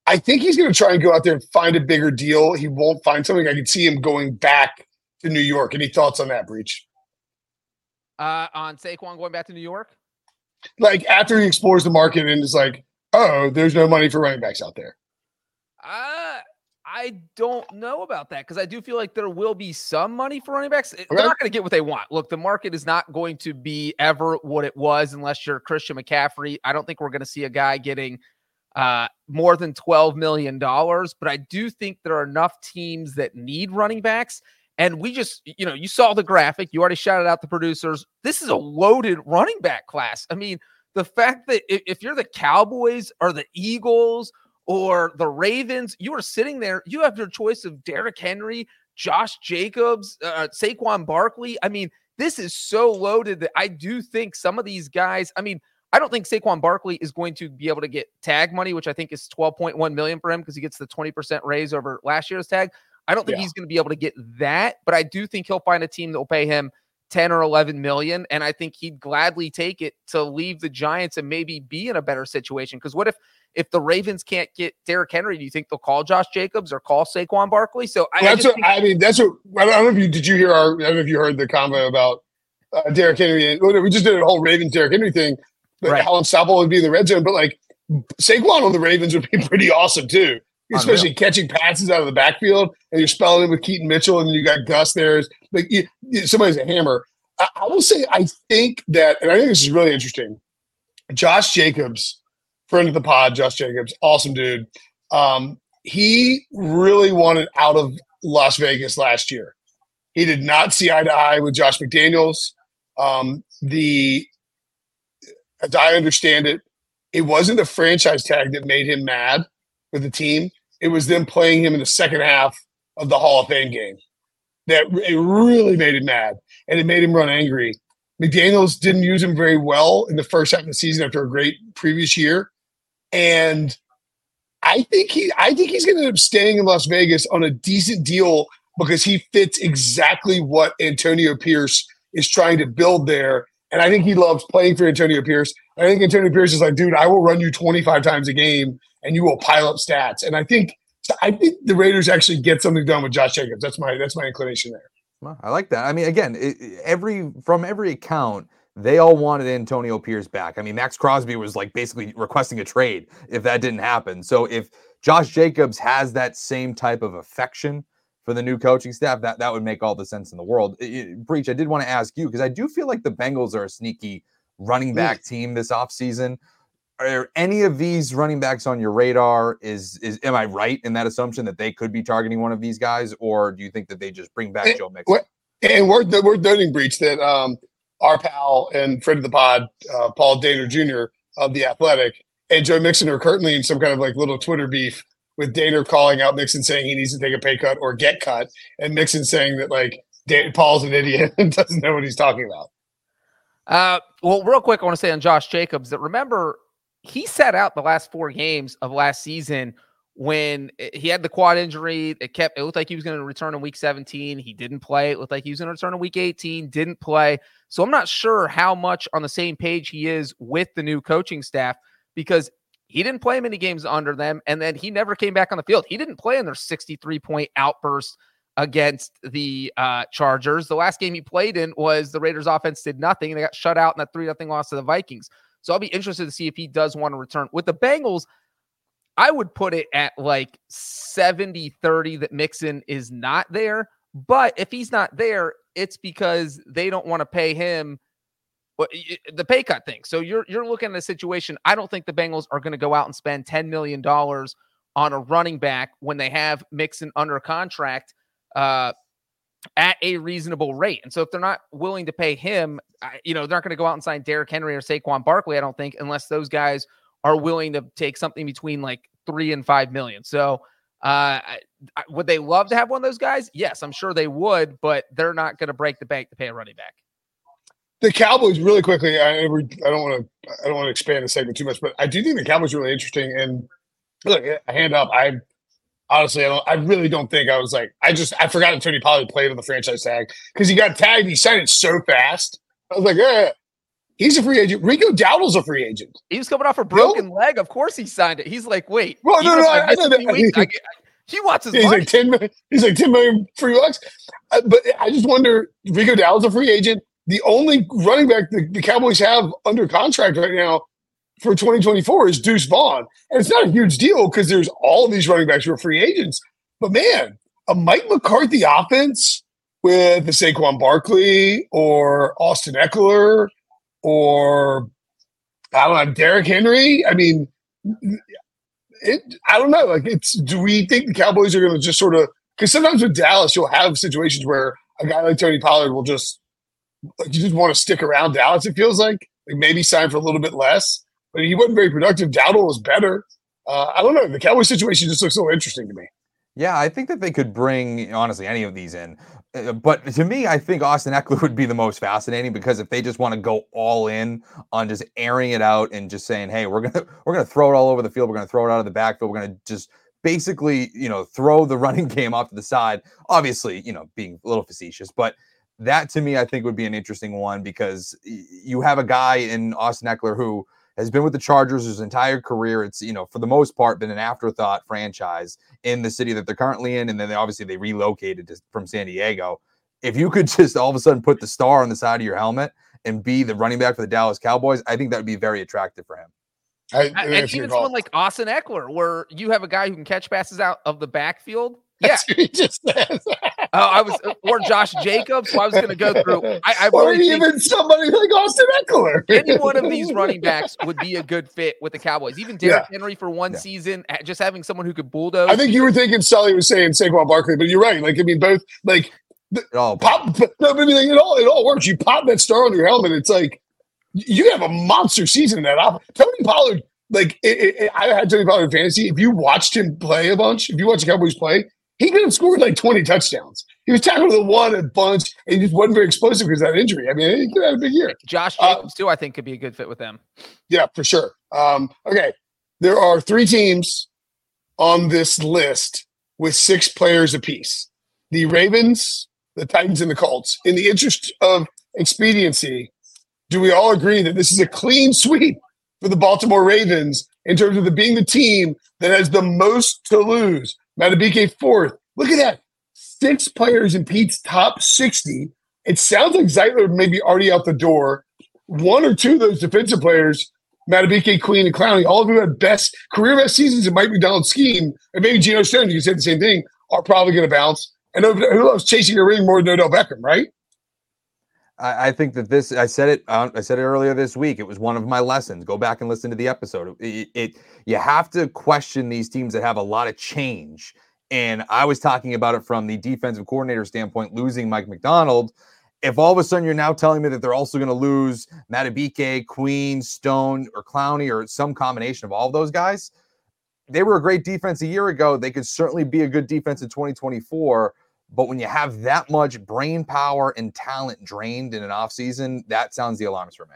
I think he's going to try and go out there and find a bigger deal. He won't find something. I can see him going back to New York. Any thoughts on that, Breech? Uh, on Saquon going back to New York? like after he explores the market and is like, oh, there's no money for running backs out there? Uh, I don't know about that because I do feel like there will be some money for running backs. They're not going to get what they want. Look, the market is not going to be ever what it was unless you're Christian McCaffrey. I don't think we're going to see a guy getting uh, more than $12 million, but I do think there are enough teams that need running backs. And we just, you know, you saw the graphic. You already shouted out the producers. This is a loaded running back class. I mean, the fact that if you're the Cowboys or the Eagles or the Ravens, you are sitting there, you have your choice of Derrick Henry, Josh Jacobs, uh, Saquon Barkley. I mean, this is so loaded that I do think some of these guys, I mean, I don't think Saquon Barkley is going to be able to get tag money, which I think is 12.1 million for him because he gets the 20% raise over last year's tag. I don't think yeah. he's going to be able to get that, but I do think he'll find a team that will pay him 10 or 11 million. And I think he'd gladly take it to leave the Giants and maybe be in a better situation. Because what if if the Ravens can't get Derrick Henry, do you think they'll call Josh Jacobs or call Saquon Barkley? So I, that's I what think- I mean. That's what I don't know if you did. You hear our? I don't know if you heard the convo about uh, Derrick Henry. And, we just did a whole Ravens Derrick Henry thing. Right. How unstoppable would be in the red zone, but like Saquon on the Ravens would be pretty awesome too. Especially Unreal. catching passes out of the backfield, and you're spelling it with Keaton Mitchell, and you got Gus there. Like you, somebody's a hammer. I, I will say, I think that, and I think this is really interesting. Josh Jacobs friend of the pod, Josh Jacobs, awesome dude. Um, he really wanted out of Las Vegas last year. He did not see eye to eye with Josh McDaniels. Um, the, as I understand it, it wasn't the franchise tag that made him mad with the team. It was them playing him in the second half of the Hall of Fame game that it really made him mad and it made him run angry. McDaniels didn't use him very well in the first half of the season after a great previous year. And I think he I think he's gonna end up staying in Las Vegas on a decent deal because he fits exactly what Antonio Pierce is trying to build there. And I think he loves playing for Antonio Pierce. I think Antonio Pierce is like, dude, I will run you 25 times a game and you will pile up stats. And I think I think the Raiders actually get something done with Josh Jacobs. That's my that's my inclination there. I like that. I mean, again, it, every from every account, they all wanted Antonio Pierce back. I mean, Maxx Crosby was like basically requesting a trade if that didn't happen. So if Josh Jacobs has that same type of affection for the new coaching staff, that that would make all the sense in the world. It, it, Breech, I did want to ask you because I do feel like the Bengals are a sneaky running back team this offseason. Are any of these running backs on your radar? Is is am I right in that assumption that they could be targeting one of these guys, or do you think that they just bring back and, Joe Mixon? And we're we're noting Breech that um, our pal and friend of the pod, uh, Paul Dehner Jr. of the Athletic, and Joe Mixon are currently in some kind of like little Twitter beef with Dehner calling out Mixon saying he needs to take a pay cut or get cut, and Mixon saying that like Paul's an idiot and doesn't know what he's talking about. Uh, well, real quick, I want to say on Josh Jacobs that remember he sat out the last four games of last season when he had the quad injury. It kept it looked like he was going to return in week 17. He didn't play. It looked like he was going to return in week 18. Didn't play. So I'm not sure how much on the same page he is with the new coaching staff because he didn't play many games under them, and then he never came back on the field. He didn't play in their 63 point outburst against the uh, Chargers. The last game he played in was the Raiders offense did nothing. They got shut out in that 3 0 loss to the Vikings. So I'll be interested to see if he does want to return. With the Bengals, I would put it at like 70 30 that Mixon is not there. But if he's not there, it's because they don't want to pay him the pay cut thing. So you're you're looking at a situation. I don't think the Bengals are going to go out and spend $10 million on a running back when they have Mixon under contract uh, at a reasonable rate. And so if they're not willing to pay him, you know, they're not going to go out and sign Derrick Henry or Saquon Barkley, I don't think, unless those guys are willing to take something between like three and five million. So, uh, would they love to have one of those guys? Yes, I'm sure they would, but they're not going to break the bank to pay a running back. The Cowboys, really quickly. I, I don't want to. I don't want to expand the segment too much, but I do think the Cowboys are really interesting. And look, hand up. I honestly, I don't. I really don't think I was like. I just I forgot that Tony Pollard played on the franchise tag because he got tagged. He signed it so fast. I was like, yeah, He's a free agent. Rico Dowdle's a free agent. He was coming off a broken Bill? leg. Of course, he signed it. He's like, wait. Well, no, no, I, I know that. Weeks, I, he wants his he's money. like ten million. He's like ten million free bucks. Uh, but I just wonder. Rico Dowdle's a free agent. The only running back the, the Cowboys have under contract right now for 2024 is Deuce Vaughn, and it's not a huge deal because there's all these running backs who are free agents. But man, a Mike McCarthy offense with the Saquon Barkley or Austin Ekeler or I don't know, Derrick Henry. I mean, it, I don't know. Like, it's do we think the Cowboys are going to just sort of because sometimes with Dallas, you'll have situations where a guy like Tony Pollard will just like you just want to stick around Dallas. It feels like like maybe sign for a little bit less, but he wasn't very productive. Dowdle was better. Uh, I don't know. The Cowboys situation just looks so interesting to me. Yeah, I think that they could bring honestly any of these in. Uh, but to me, I think Austin Ekeler would be the most fascinating because if they just want to go all in on just airing it out and just saying, "Hey, we're gonna we're gonna throw it all over the field. We're gonna throw it out of the backfield. We're gonna just basically, you know, throw the running game off to the side." Obviously, you know, being a little facetious, but that to me, I think would be an interesting one because you have a guy in Austin Ekeler who has been with the Chargers his entire career. It's you know for the most part been an afterthought franchise in the city that they're currently in, and then they, obviously they relocated to, from San Diego. If you could just all of a sudden put the star on the side of your helmet and be the running back for the Dallas Cowboys, I think that would be very attractive for him. I, and even someone like Austin Ekeler, where you have a guy who can catch passes out of the backfield yeah, he just says. Oh, I was, or Josh Jacobs. So I was going to go through. I, I or even somebody like Austin Ekeler. any one of these running backs would be a good fit with the Cowboys. Even Derrick yeah. Henry for one yeah. season, just having someone who could bulldoze. I think you were thinking Sully was saying Saquon Barkley, but you're right. Like I mean, both like oh, pop. No, I mean, like, it all it all works. You pop that star on your helmet. It's like you have a monster season in that. Tony Pollard like it, it, I had Tony Pollard in fantasy. If you watched him play a bunch, if you watched the Cowboys play, he could have scored like 20 touchdowns. He was tackled to the one a bunch, and he just wasn't very explosive because of that injury. I mean, he could have a big year. Josh uh, Jacobs, uh, too, I think could be a good fit with them. Yeah, for sure. Um, okay. There are three teams on this list with six players apiece the Ravens, the Titans, and the Colts. In the interest of expediency, do we all agree that this is a clean sweep for the Baltimore Ravens in terms of the, being the team that has the most to lose? Madubuike fourth. Look at that. Six players in Pete's top 60. It sounds like Zeitler may be already out the door. One or two of those defensive players, Madubuike, Queen, and Clowney, all of who had best career best seasons in Mike Macdonald's scheme, and maybe Geno Stone, you can say the same thing, are probably going to bounce. And who loves chasing a ring more than Odell Beckham, right? I, think that this I said it uh, I said it earlier this week. It was one of my lessons. Go back and listen to the episode. It, it, you have to question these teams that have a lot of change. And I was talking about it from the defensive coordinator standpoint, losing Mike Macdonald. If all of a sudden you're now telling me that they're also going to lose Madubuike, Queen, Stone, or Clowney, or some combination of all of those guys, they were a great defense a year ago. They could certainly be a good defense in 2024 but when you have that much brain power and talent drained in an offseason, that sounds the alarms for me.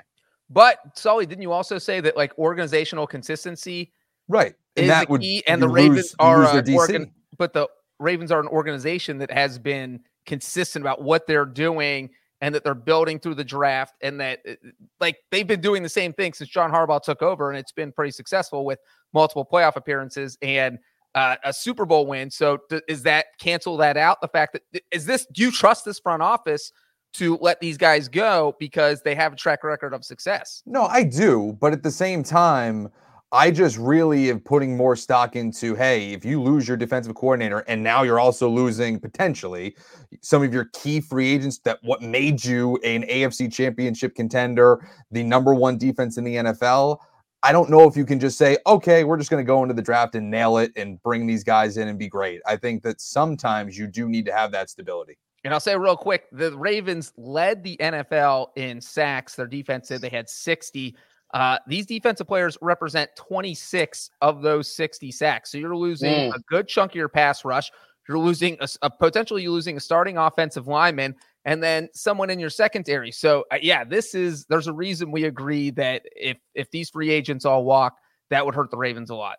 But Sully, didn't you also say that like organizational consistency, right? And is that the would key, and the Ravens lose, are lose organ, but the Ravens are an organization that has been consistent about what they're doing and that they're building through the draft and that uh, like they've been doing the same thing since John Harbaugh took over and it's been pretty successful with multiple playoff appearances and uh, a Super Bowl win. So th- is that cancel that out? The fact that is this? Do you trust this front office to let these guys go because they have a track record of success? No, I do, but at the same time. I just really am putting more stock into hey, if you lose your defensive coordinator and now you're also losing potentially some of your key free agents that what made you an AFC championship contender, the number one defense in the NFL, I don't know if you can just say, okay, we're just going to go into the draft and nail it and bring these guys in and be great. I think that sometimes you do need to have that stability. And I'll say real quick the Ravens led the NFL in sacks. Their defense said they had 60. Uh, these defensive players represent 26 of those 60 sacks. So you're losing mm. a good chunk of your pass rush. You're losing a, a potentially you're losing a starting offensive lineman and then someone in your secondary. So uh, yeah, this is there's a reason we agree that if if these free agents all walk, that would hurt the Ravens a lot.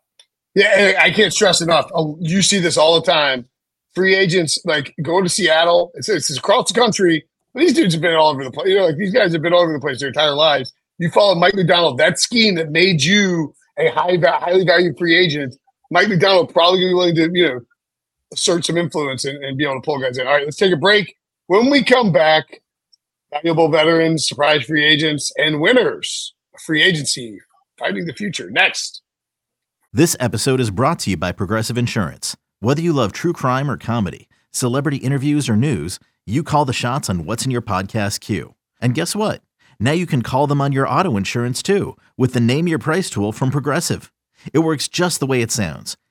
Yeah, I can't stress enough. Oh, you see this all the time. Free agents like going to Seattle. It's, it's across the country. These dudes have been all over the place. You know, like these guys have been all over the place their entire lives. You follow Mike Macdonald. that scheme that made you a high, highly valued free agent. Mike Macdonald probably be willing to, you know, assert some influence and, and be able to pull guys in. All right, let's take a break. When we come back, valuable veterans, surprise free agents, and winners, free agency, fighting the future. Next. This episode is brought to you by Progressive Insurance. Whether you love true crime or comedy, celebrity interviews or news, you call the shots on what's in your podcast queue. And guess what? Now you can call them on your auto insurance too with the Name Your Price tool from Progressive. It works just the way it sounds.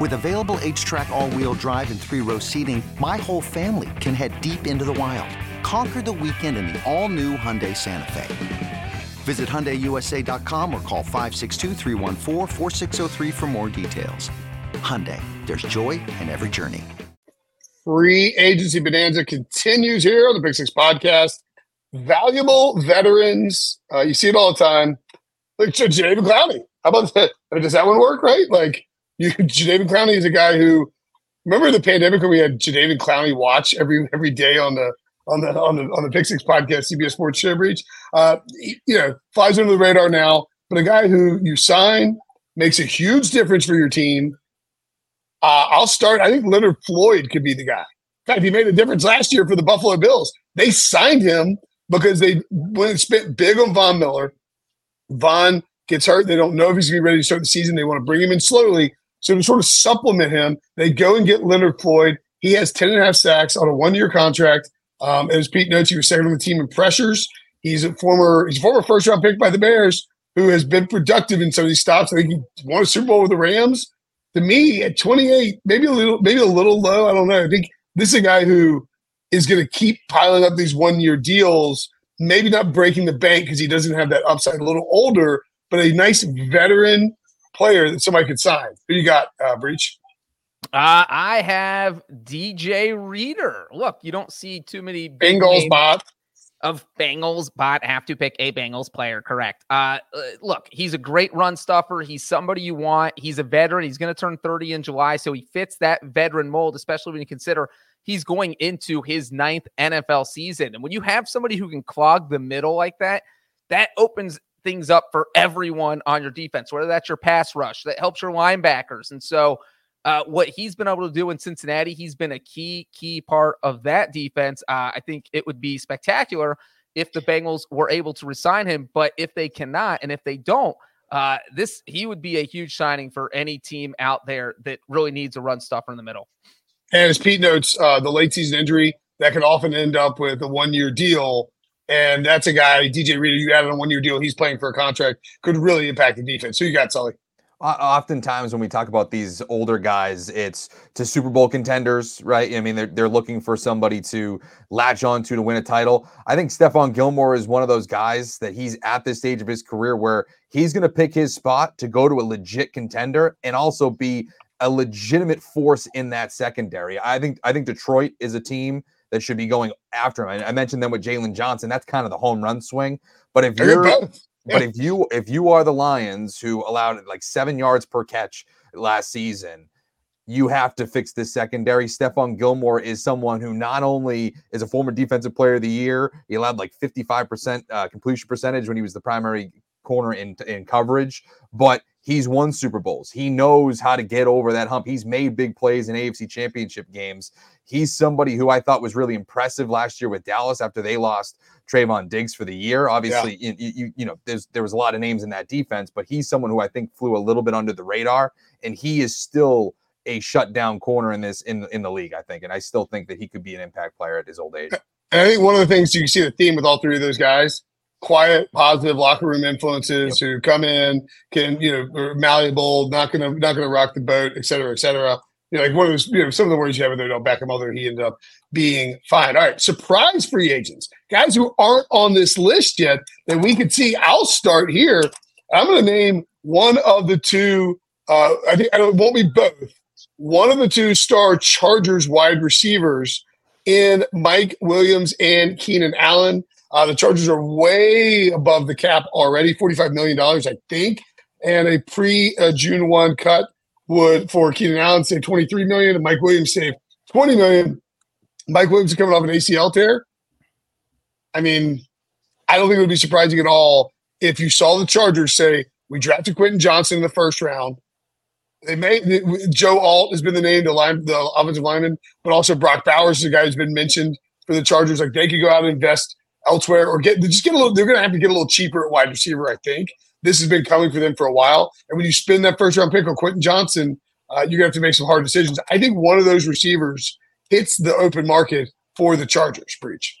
With available HTRAC, all wheel drive, and three row seating, my whole family can head deep into the wild. Conquer the weekend in the all new Hyundai Santa Fe. Visit HyundaiUSA.com or call 562 for more details. Hyundai, there's joy in every journey. Free agency bonanza continues here on the Pick Six Podcast. Valuable veterans, uh, you see it all the time. Like Jadeveon Clowney. How about that? Does that one work, right? Like, you, Clowney is a guy who, remember the pandemic when we had Jadeveon Clowney watch every every day on the on the on the on the Pick Six podcast, CBS Sports Show Breech. Uh, you know, flies under the radar now, but a guy who you sign makes a huge difference for your team. Uh, I'll start. I think Leonard Floyd could be the guy. In fact, he made a difference last year for the Buffalo Bills. They signed him because they went and spent big on Von Miller. Von gets hurt. They don't know if he's going to be ready to start the season. They want to bring him in slowly. So to sort of supplement him, they go and get Leonard Floyd. He has 10 and a half sacks on a one year contract. Um, as Pete notes, he was second on the team in pressures. He's a former he's a former first round pick by the Bears who has been productive in some of these stops. I think he won a Super Bowl with the Rams. To me, at 28, maybe a little maybe a little low. I don't know. I think this is a guy who is going to keep piling up these one year deals. Maybe not breaking the bank because he doesn't have that upside. A little older, but a nice veteran player that somebody could sign. Who you got, uh, Breech? Uh, I have DJ Reader. Look, you don't see too many Bengals bot of Bengals bot have to pick a Bengals player. Correct. Uh, uh, look, he's a great run stuffer. He's somebody you want. He's a veteran. He's going to turn 30 in July, so he fits that veteran mold, especially when you consider he's going into his ninth NFL season. And when you have somebody who can clog the middle like that, that opens things up for everyone on your defense, whether that's your pass rush, that helps your linebackers. And so uh, what he's been able to do in Cincinnati, he's been a key, key part of that defense. Uh, I think it would be spectacular if the Bengals were able to resign him, but if they cannot, and if they don't, uh, this he would be a huge signing for any team out there that really needs a run stuffer in the middle. And as Pete notes, uh, the late season injury that could often end up with a one year deal. And that's a guy, DJ Reader, you added a one year deal. He's playing for a contract, could really impact the defense. So you got Sully oftentimes when we talk about these older guys, it's to Super Bowl contenders, right? I mean, they're, they're looking for somebody to latch onto to win a title. I think Stephon Gilmore is one of those guys that he's at this stage of his career where he's going to pick his spot to go to a legit contender and also be a legitimate force in that secondary. I think I think Detroit is a team that should be going after him. I, I mentioned them with Jaylon Johnson. That's kind of the home run swing. But if you're but if you if you are the Lions who allowed like seven yards per catch last season, you have to fix this secondary. Stephon Gilmore is someone who not only is a former defensive player of the year, he allowed like 55% uh, completion percentage when he was the primary corner in in coverage, but he's won Super Bowls. He knows how to get over that hump. He's made big plays in AFC championship games. He's somebody who I thought was really impressive last year with Dallas after they lost Trevon Diggs for the year. Obviously, yeah. you, you, you know, there's there was a lot of names in that defense, but he's someone who I think flew a little bit under the radar, and he is still a shutdown corner in this in in the league. I think, and I still think that he could be an impact player at his old age. And I think one of the things you see the theme with all three of those guys quiet, positive locker room influences yep. who come in, can you know, are malleable, not gonna not gonna rock the boat, et cetera, et cetera. You know, like one of those, you know, some of the words you have in there don't back him other. He ended up being fine. All right, surprise free agents, guys who aren't on this list yet that we could see. I'll start here. I'm going to name one of the two. Uh, I think it won't be both. One of the two star Chargers wide receivers in Mike Williams and Keenan Allen. Uh, the Chargers are way above the cap already, $45 million, I think, and a pre June 1 cut would for Keenan Allen save 23 million and Mike Williams save 20 million. Mike Williams is coming off an ACL tear. I mean, I don't think it would be surprising at all if you saw the Chargers say, we drafted Quentin Johnston in the first round. They may Joe Alt has been the name, the line, the offensive lineman, but also Brock Bowers is a guy who's been mentioned for the Chargers. Like they could go out and invest elsewhere or get just get a little. They're going to have to get a little cheaper at wide receiver. I think this has been coming for them for a while. And when you spend that first round pick on Quentin Johnston, uh, you're going to have to make some hard decisions. I think one of those receivers hits the open market for the Chargers. Breech.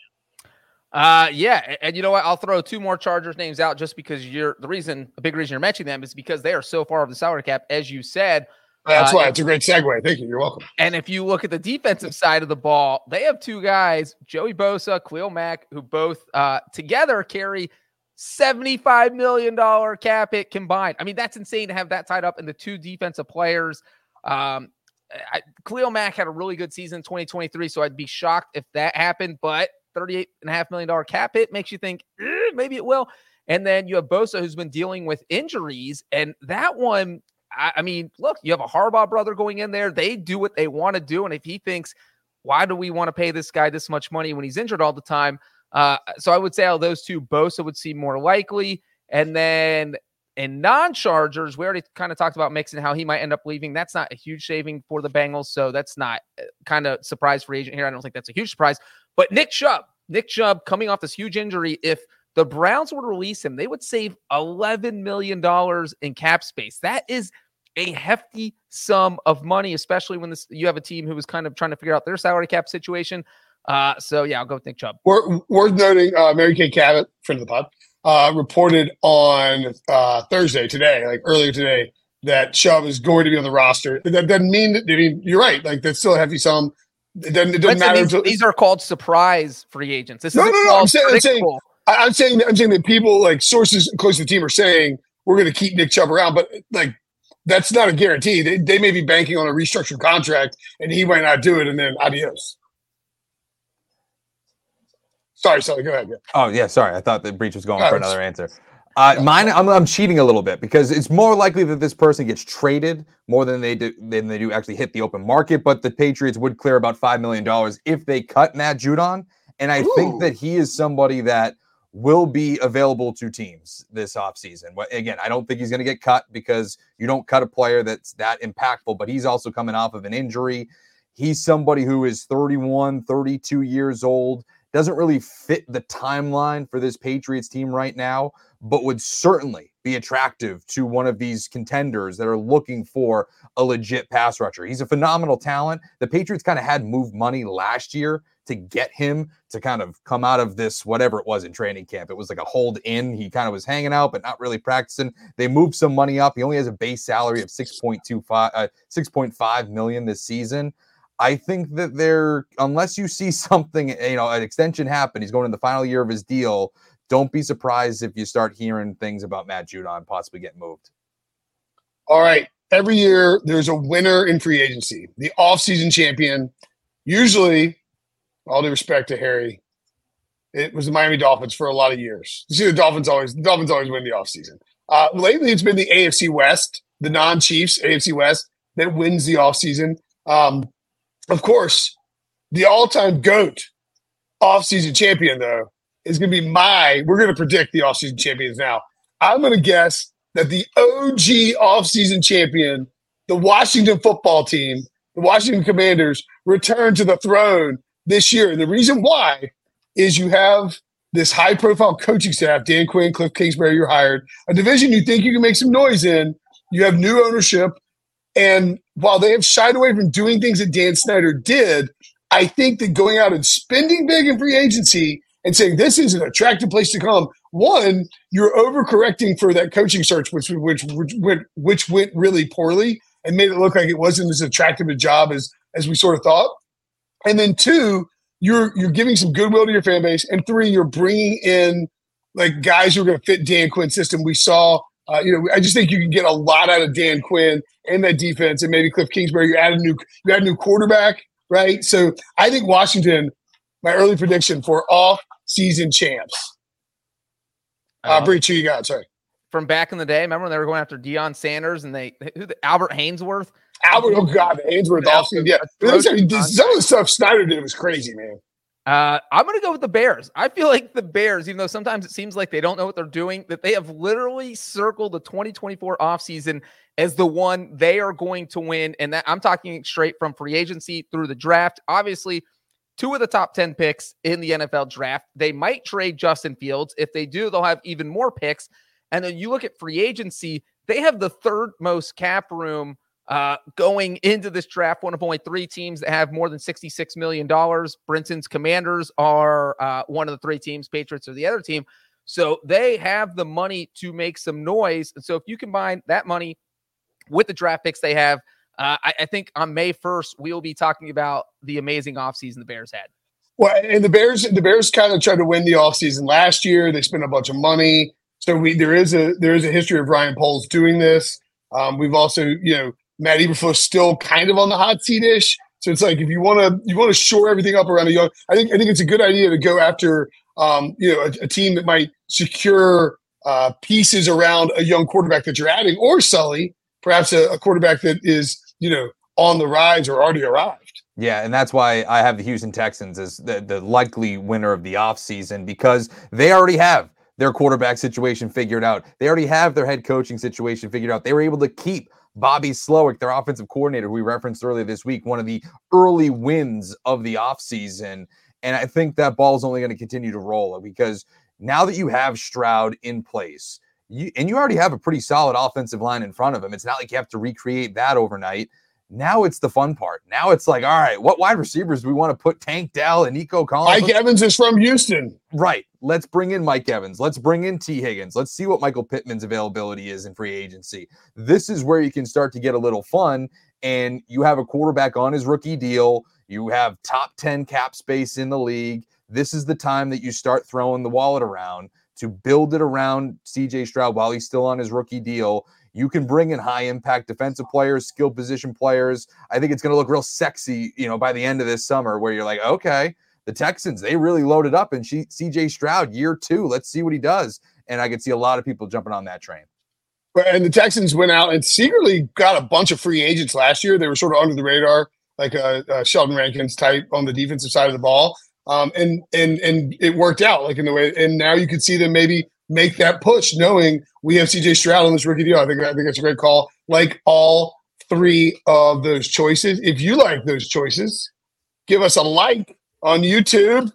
Uh, yeah, and, you know what? I'll throw two more Chargers names out just because you're the reason. A big reason you're mentioning them is because they are so far off the salary cap, as you said. That's uh, why it's a great segue. Thank you. You're welcome. And if you look at the defensive side of the ball, they have two guys, Joey Bosa, Khalil Mack, who both uh, together carry $75 million cap hit combined. I mean, that's insane to have that tied up in the two defensive players. Um, I, Khalil Mack had a really good season in 2023, so I'd be shocked if that happened. But $38.5 million cap hit makes you think eh, maybe it will. And then you have Bosa, who's been dealing with injuries. And that one, I, I mean, look, you have a Harbaugh brother going in there. They do what they want to do. And if he thinks, why do we want to pay this guy this much money when he's injured all the time? Uh, so I would say all those two, Bosa would seem more likely. And then in non-Chargers, we already kind of talked about Mixon, how he might end up leaving. That's not a huge saving for the Bengals, so that's not uh, kind of surprise free agent here. I don't think that's a huge surprise. But Nick Chubb, Nick Chubb coming off this huge injury, if the Browns would release him, they would save $11 million in cap space. That is a hefty sum of money, especially when this you have a team who was kind of trying to figure out their salary cap situation. Uh, so yeah, I'll go with Nick Chubb. Worth, worth noting, uh, Mary Kay Cabot, friend of the pod, uh, reported on uh, Thursday today, like earlier today, that Chubb is going to be on the roster. That doesn't mean that. I mean, you're right. Like that's still a hefty sum. It doesn't, it doesn't matter. These, until, these, are called surprise free agents. This no, no, no. I'm saying, I'm saying, I'm saying, I'm saying that people like sources close to the team are saying we're going to keep Nick Chubb around, but like that's not a guarantee. They, they may be banking on a restructured contract, and he might not do it, and then adios. Sorry, sorry. Go ahead. Yeah. Oh yeah, sorry. I thought the Breech was going for another answer. Uh, mine, I'm, I'm cheating a little bit because it's more likely that this person gets traded more than they do than they do actually hit the open market. But the Patriots would clear about five million dollars if they cut Matt Judon, and I Ooh. think that he is somebody that will be available to teams this offseason. Again, I don't think he's going to get cut because you don't cut a player that's that impactful, but he's also coming off of an injury. He's somebody who is 31, 32 years old doesn't really fit the timeline for this Patriots team right now, but would certainly be attractive to one of these contenders that are looking for a legit pass rusher. He's a phenomenal talent. The Patriots kind of had moved money last year to get him to kind of come out of this whatever it was in training camp. It was like a hold in. He kind of was hanging out but not really practicing. They moved some money up. He only has a base salary of 6.25 uh, 6.5 million this season. I think that there, unless you see something, you know, an extension happen, he's going in the final year of his deal. Don't be surprised if you start hearing things about Matt Judon possibly getting moved. All right. Every year there's a winner in free agency, the offseason champion. Usually, all due respect to Harry, it was the Miami Dolphins for a lot of years. You see, the Dolphins always the Dolphins always win the offseason. Uh, lately, it's been the AFC West, the non-Chiefs AFC West that wins the offseason. Um, of course, the all-time GOAT offseason champion, though, is going to be my. We're going to predict the offseason champions now. I'm going to guess that the OG offseason champion, the Washington football team, the Washington Commanders, return to the throne this year. And the reason why is you have this high profile coaching staff, Dan Quinn, Cliff Kingsbury, you're hired, a division you think you can make some noise in. You have new ownership. And while they have shied away from doing things that Dan Snyder did, I think that going out and spending big in free agency and saying this is an attractive place to come. One, you're overcorrecting for that coaching search, which which which went which went really poorly and made it look like it wasn't as attractive a job as as we sort of thought. And then two, you're you're giving some goodwill to your fan base, and three, you're bringing in like guys who are going to fit Dan Quinn's system. We saw, uh, you know, I just think you can get a lot out of Dan Quinn and that defense, and maybe Cliff Kingsbury. You add a new you add a new quarterback, right? So I think Washington. My early prediction for off season champs. Uh, Breech, who you got? Sorry. from back in the day. Remember when they were going after Deion Sanders and they who the, Albert Haynesworth? Albert, oh god, the Haynesworth offseason. Yeah, some of the stuff Snyder did was crazy, man. Uh, I'm going to go with the Bears. I feel like the Bears, even though sometimes it seems like they don't know what they're doing, that they have literally circled the 2024 offseason as the one they are going to win. And that I'm talking straight from free agency through the draft. Obviously, two of the top 10 picks in the NFL draft. They might trade Justin Fields. If they do, they'll have even more picks. And then you look at free agency, they have the third most cap room uh, going into this draft, one of only three teams that have more than $66 million. Brinson's Commanders are uh, one of the three teams, Patriots are the other team. So they have the money to make some noise. And so if you combine that money with the draft picks they have, uh, I, I, think on May 1st, we will be talking about the amazing offseason the Bears had. Well, and the Bears, the Bears kind of tried to win the offseason last year. They spent a bunch of money. So we there is a there is a history of Ryan Poles doing this. Um, we've also, you know, Matt Eberflus still kind of on the hot seat ish. So it's like if you want to you want to shore everything up around a young, I think I think it's a good idea to go after um, you know a, a team that might secure uh, pieces around a young quarterback that you're adding, or Sully, perhaps a, a quarterback that is you know on the rise or already arrived. Yeah, and that's why I have the Houston Texans as the, the likely winner of the offseason because they already have their quarterback situation figured out. They already have their head coaching situation figured out. They were able to keep Bobby Slowik, their offensive coordinator, who we referenced earlier this week, one of the early wins of the offseason. And I think that ball is only going to continue to roll uh, because now that you have Stroud in place, you, and you already have a pretty solid offensive line in front of him, it's not like you have to recreate that overnight. Now it's the fun part. Now it's like, all right, what wide receivers do we want to put Tank Dell and Nico Collins? Mike Evans is from Houston. Right. Let's bring in Mike Evans. Let's bring in Tee Higgins. Let's see what Michael Pittman's availability is in free agency. This is where you can start to get a little fun. And you have a quarterback on his rookie deal. You have top 10 cap space in the league. This is the time that you start throwing the wallet around to build it around CJ Stroud while he's still on his rookie deal you can bring in high impact defensive players, skill position players. I think it's going to look real sexy, you know, by the end of this summer, where you're like, okay, the Texans, they really loaded up and CJ Stroud, year two, let's see what he does. And I could see a lot of people jumping on that train. And the Texans went out and secretly got a bunch of free agents last year. They were sort of under the radar, like a, a Sheldon Rankins type on the defensive side of the ball. Um, and and and it worked out like in the way. And now you could see them maybe make that push, knowing we have CJ Stroud on this rookie deal. I think I think that's a great call. Like all three of those choices. If you like those choices, give us a like on YouTube.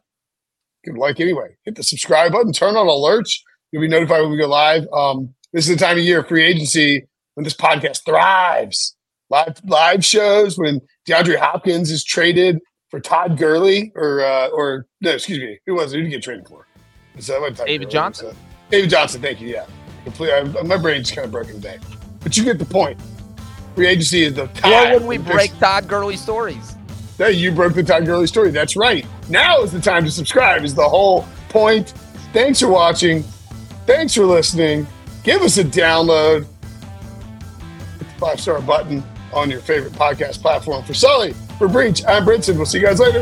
Give a like anyway. Hit the subscribe button. Turn on alerts. You'll be notified when we go live. Um, this is the time of year free agency when this podcast thrives. Live live shows when DeAndre Hopkins is traded for Todd Gurley or uh, or no, excuse me, who was it? Who did he get traded for? Is that what David Gurley Johnson? David Johnson, thank you. Yeah, my brain's kind of broken today, but you get the point. Free agency is the time. Why would we break Todd Gurley stories? Hey, you broke the Todd Gurley story. That's right. Now is the time to subscribe. Is the whole point. Thanks for watching. Thanks for listening. Give us a download. Hit the five star button on your favorite podcast platform. For Sully, for Breech, I'm Brinson. We'll see you guys later.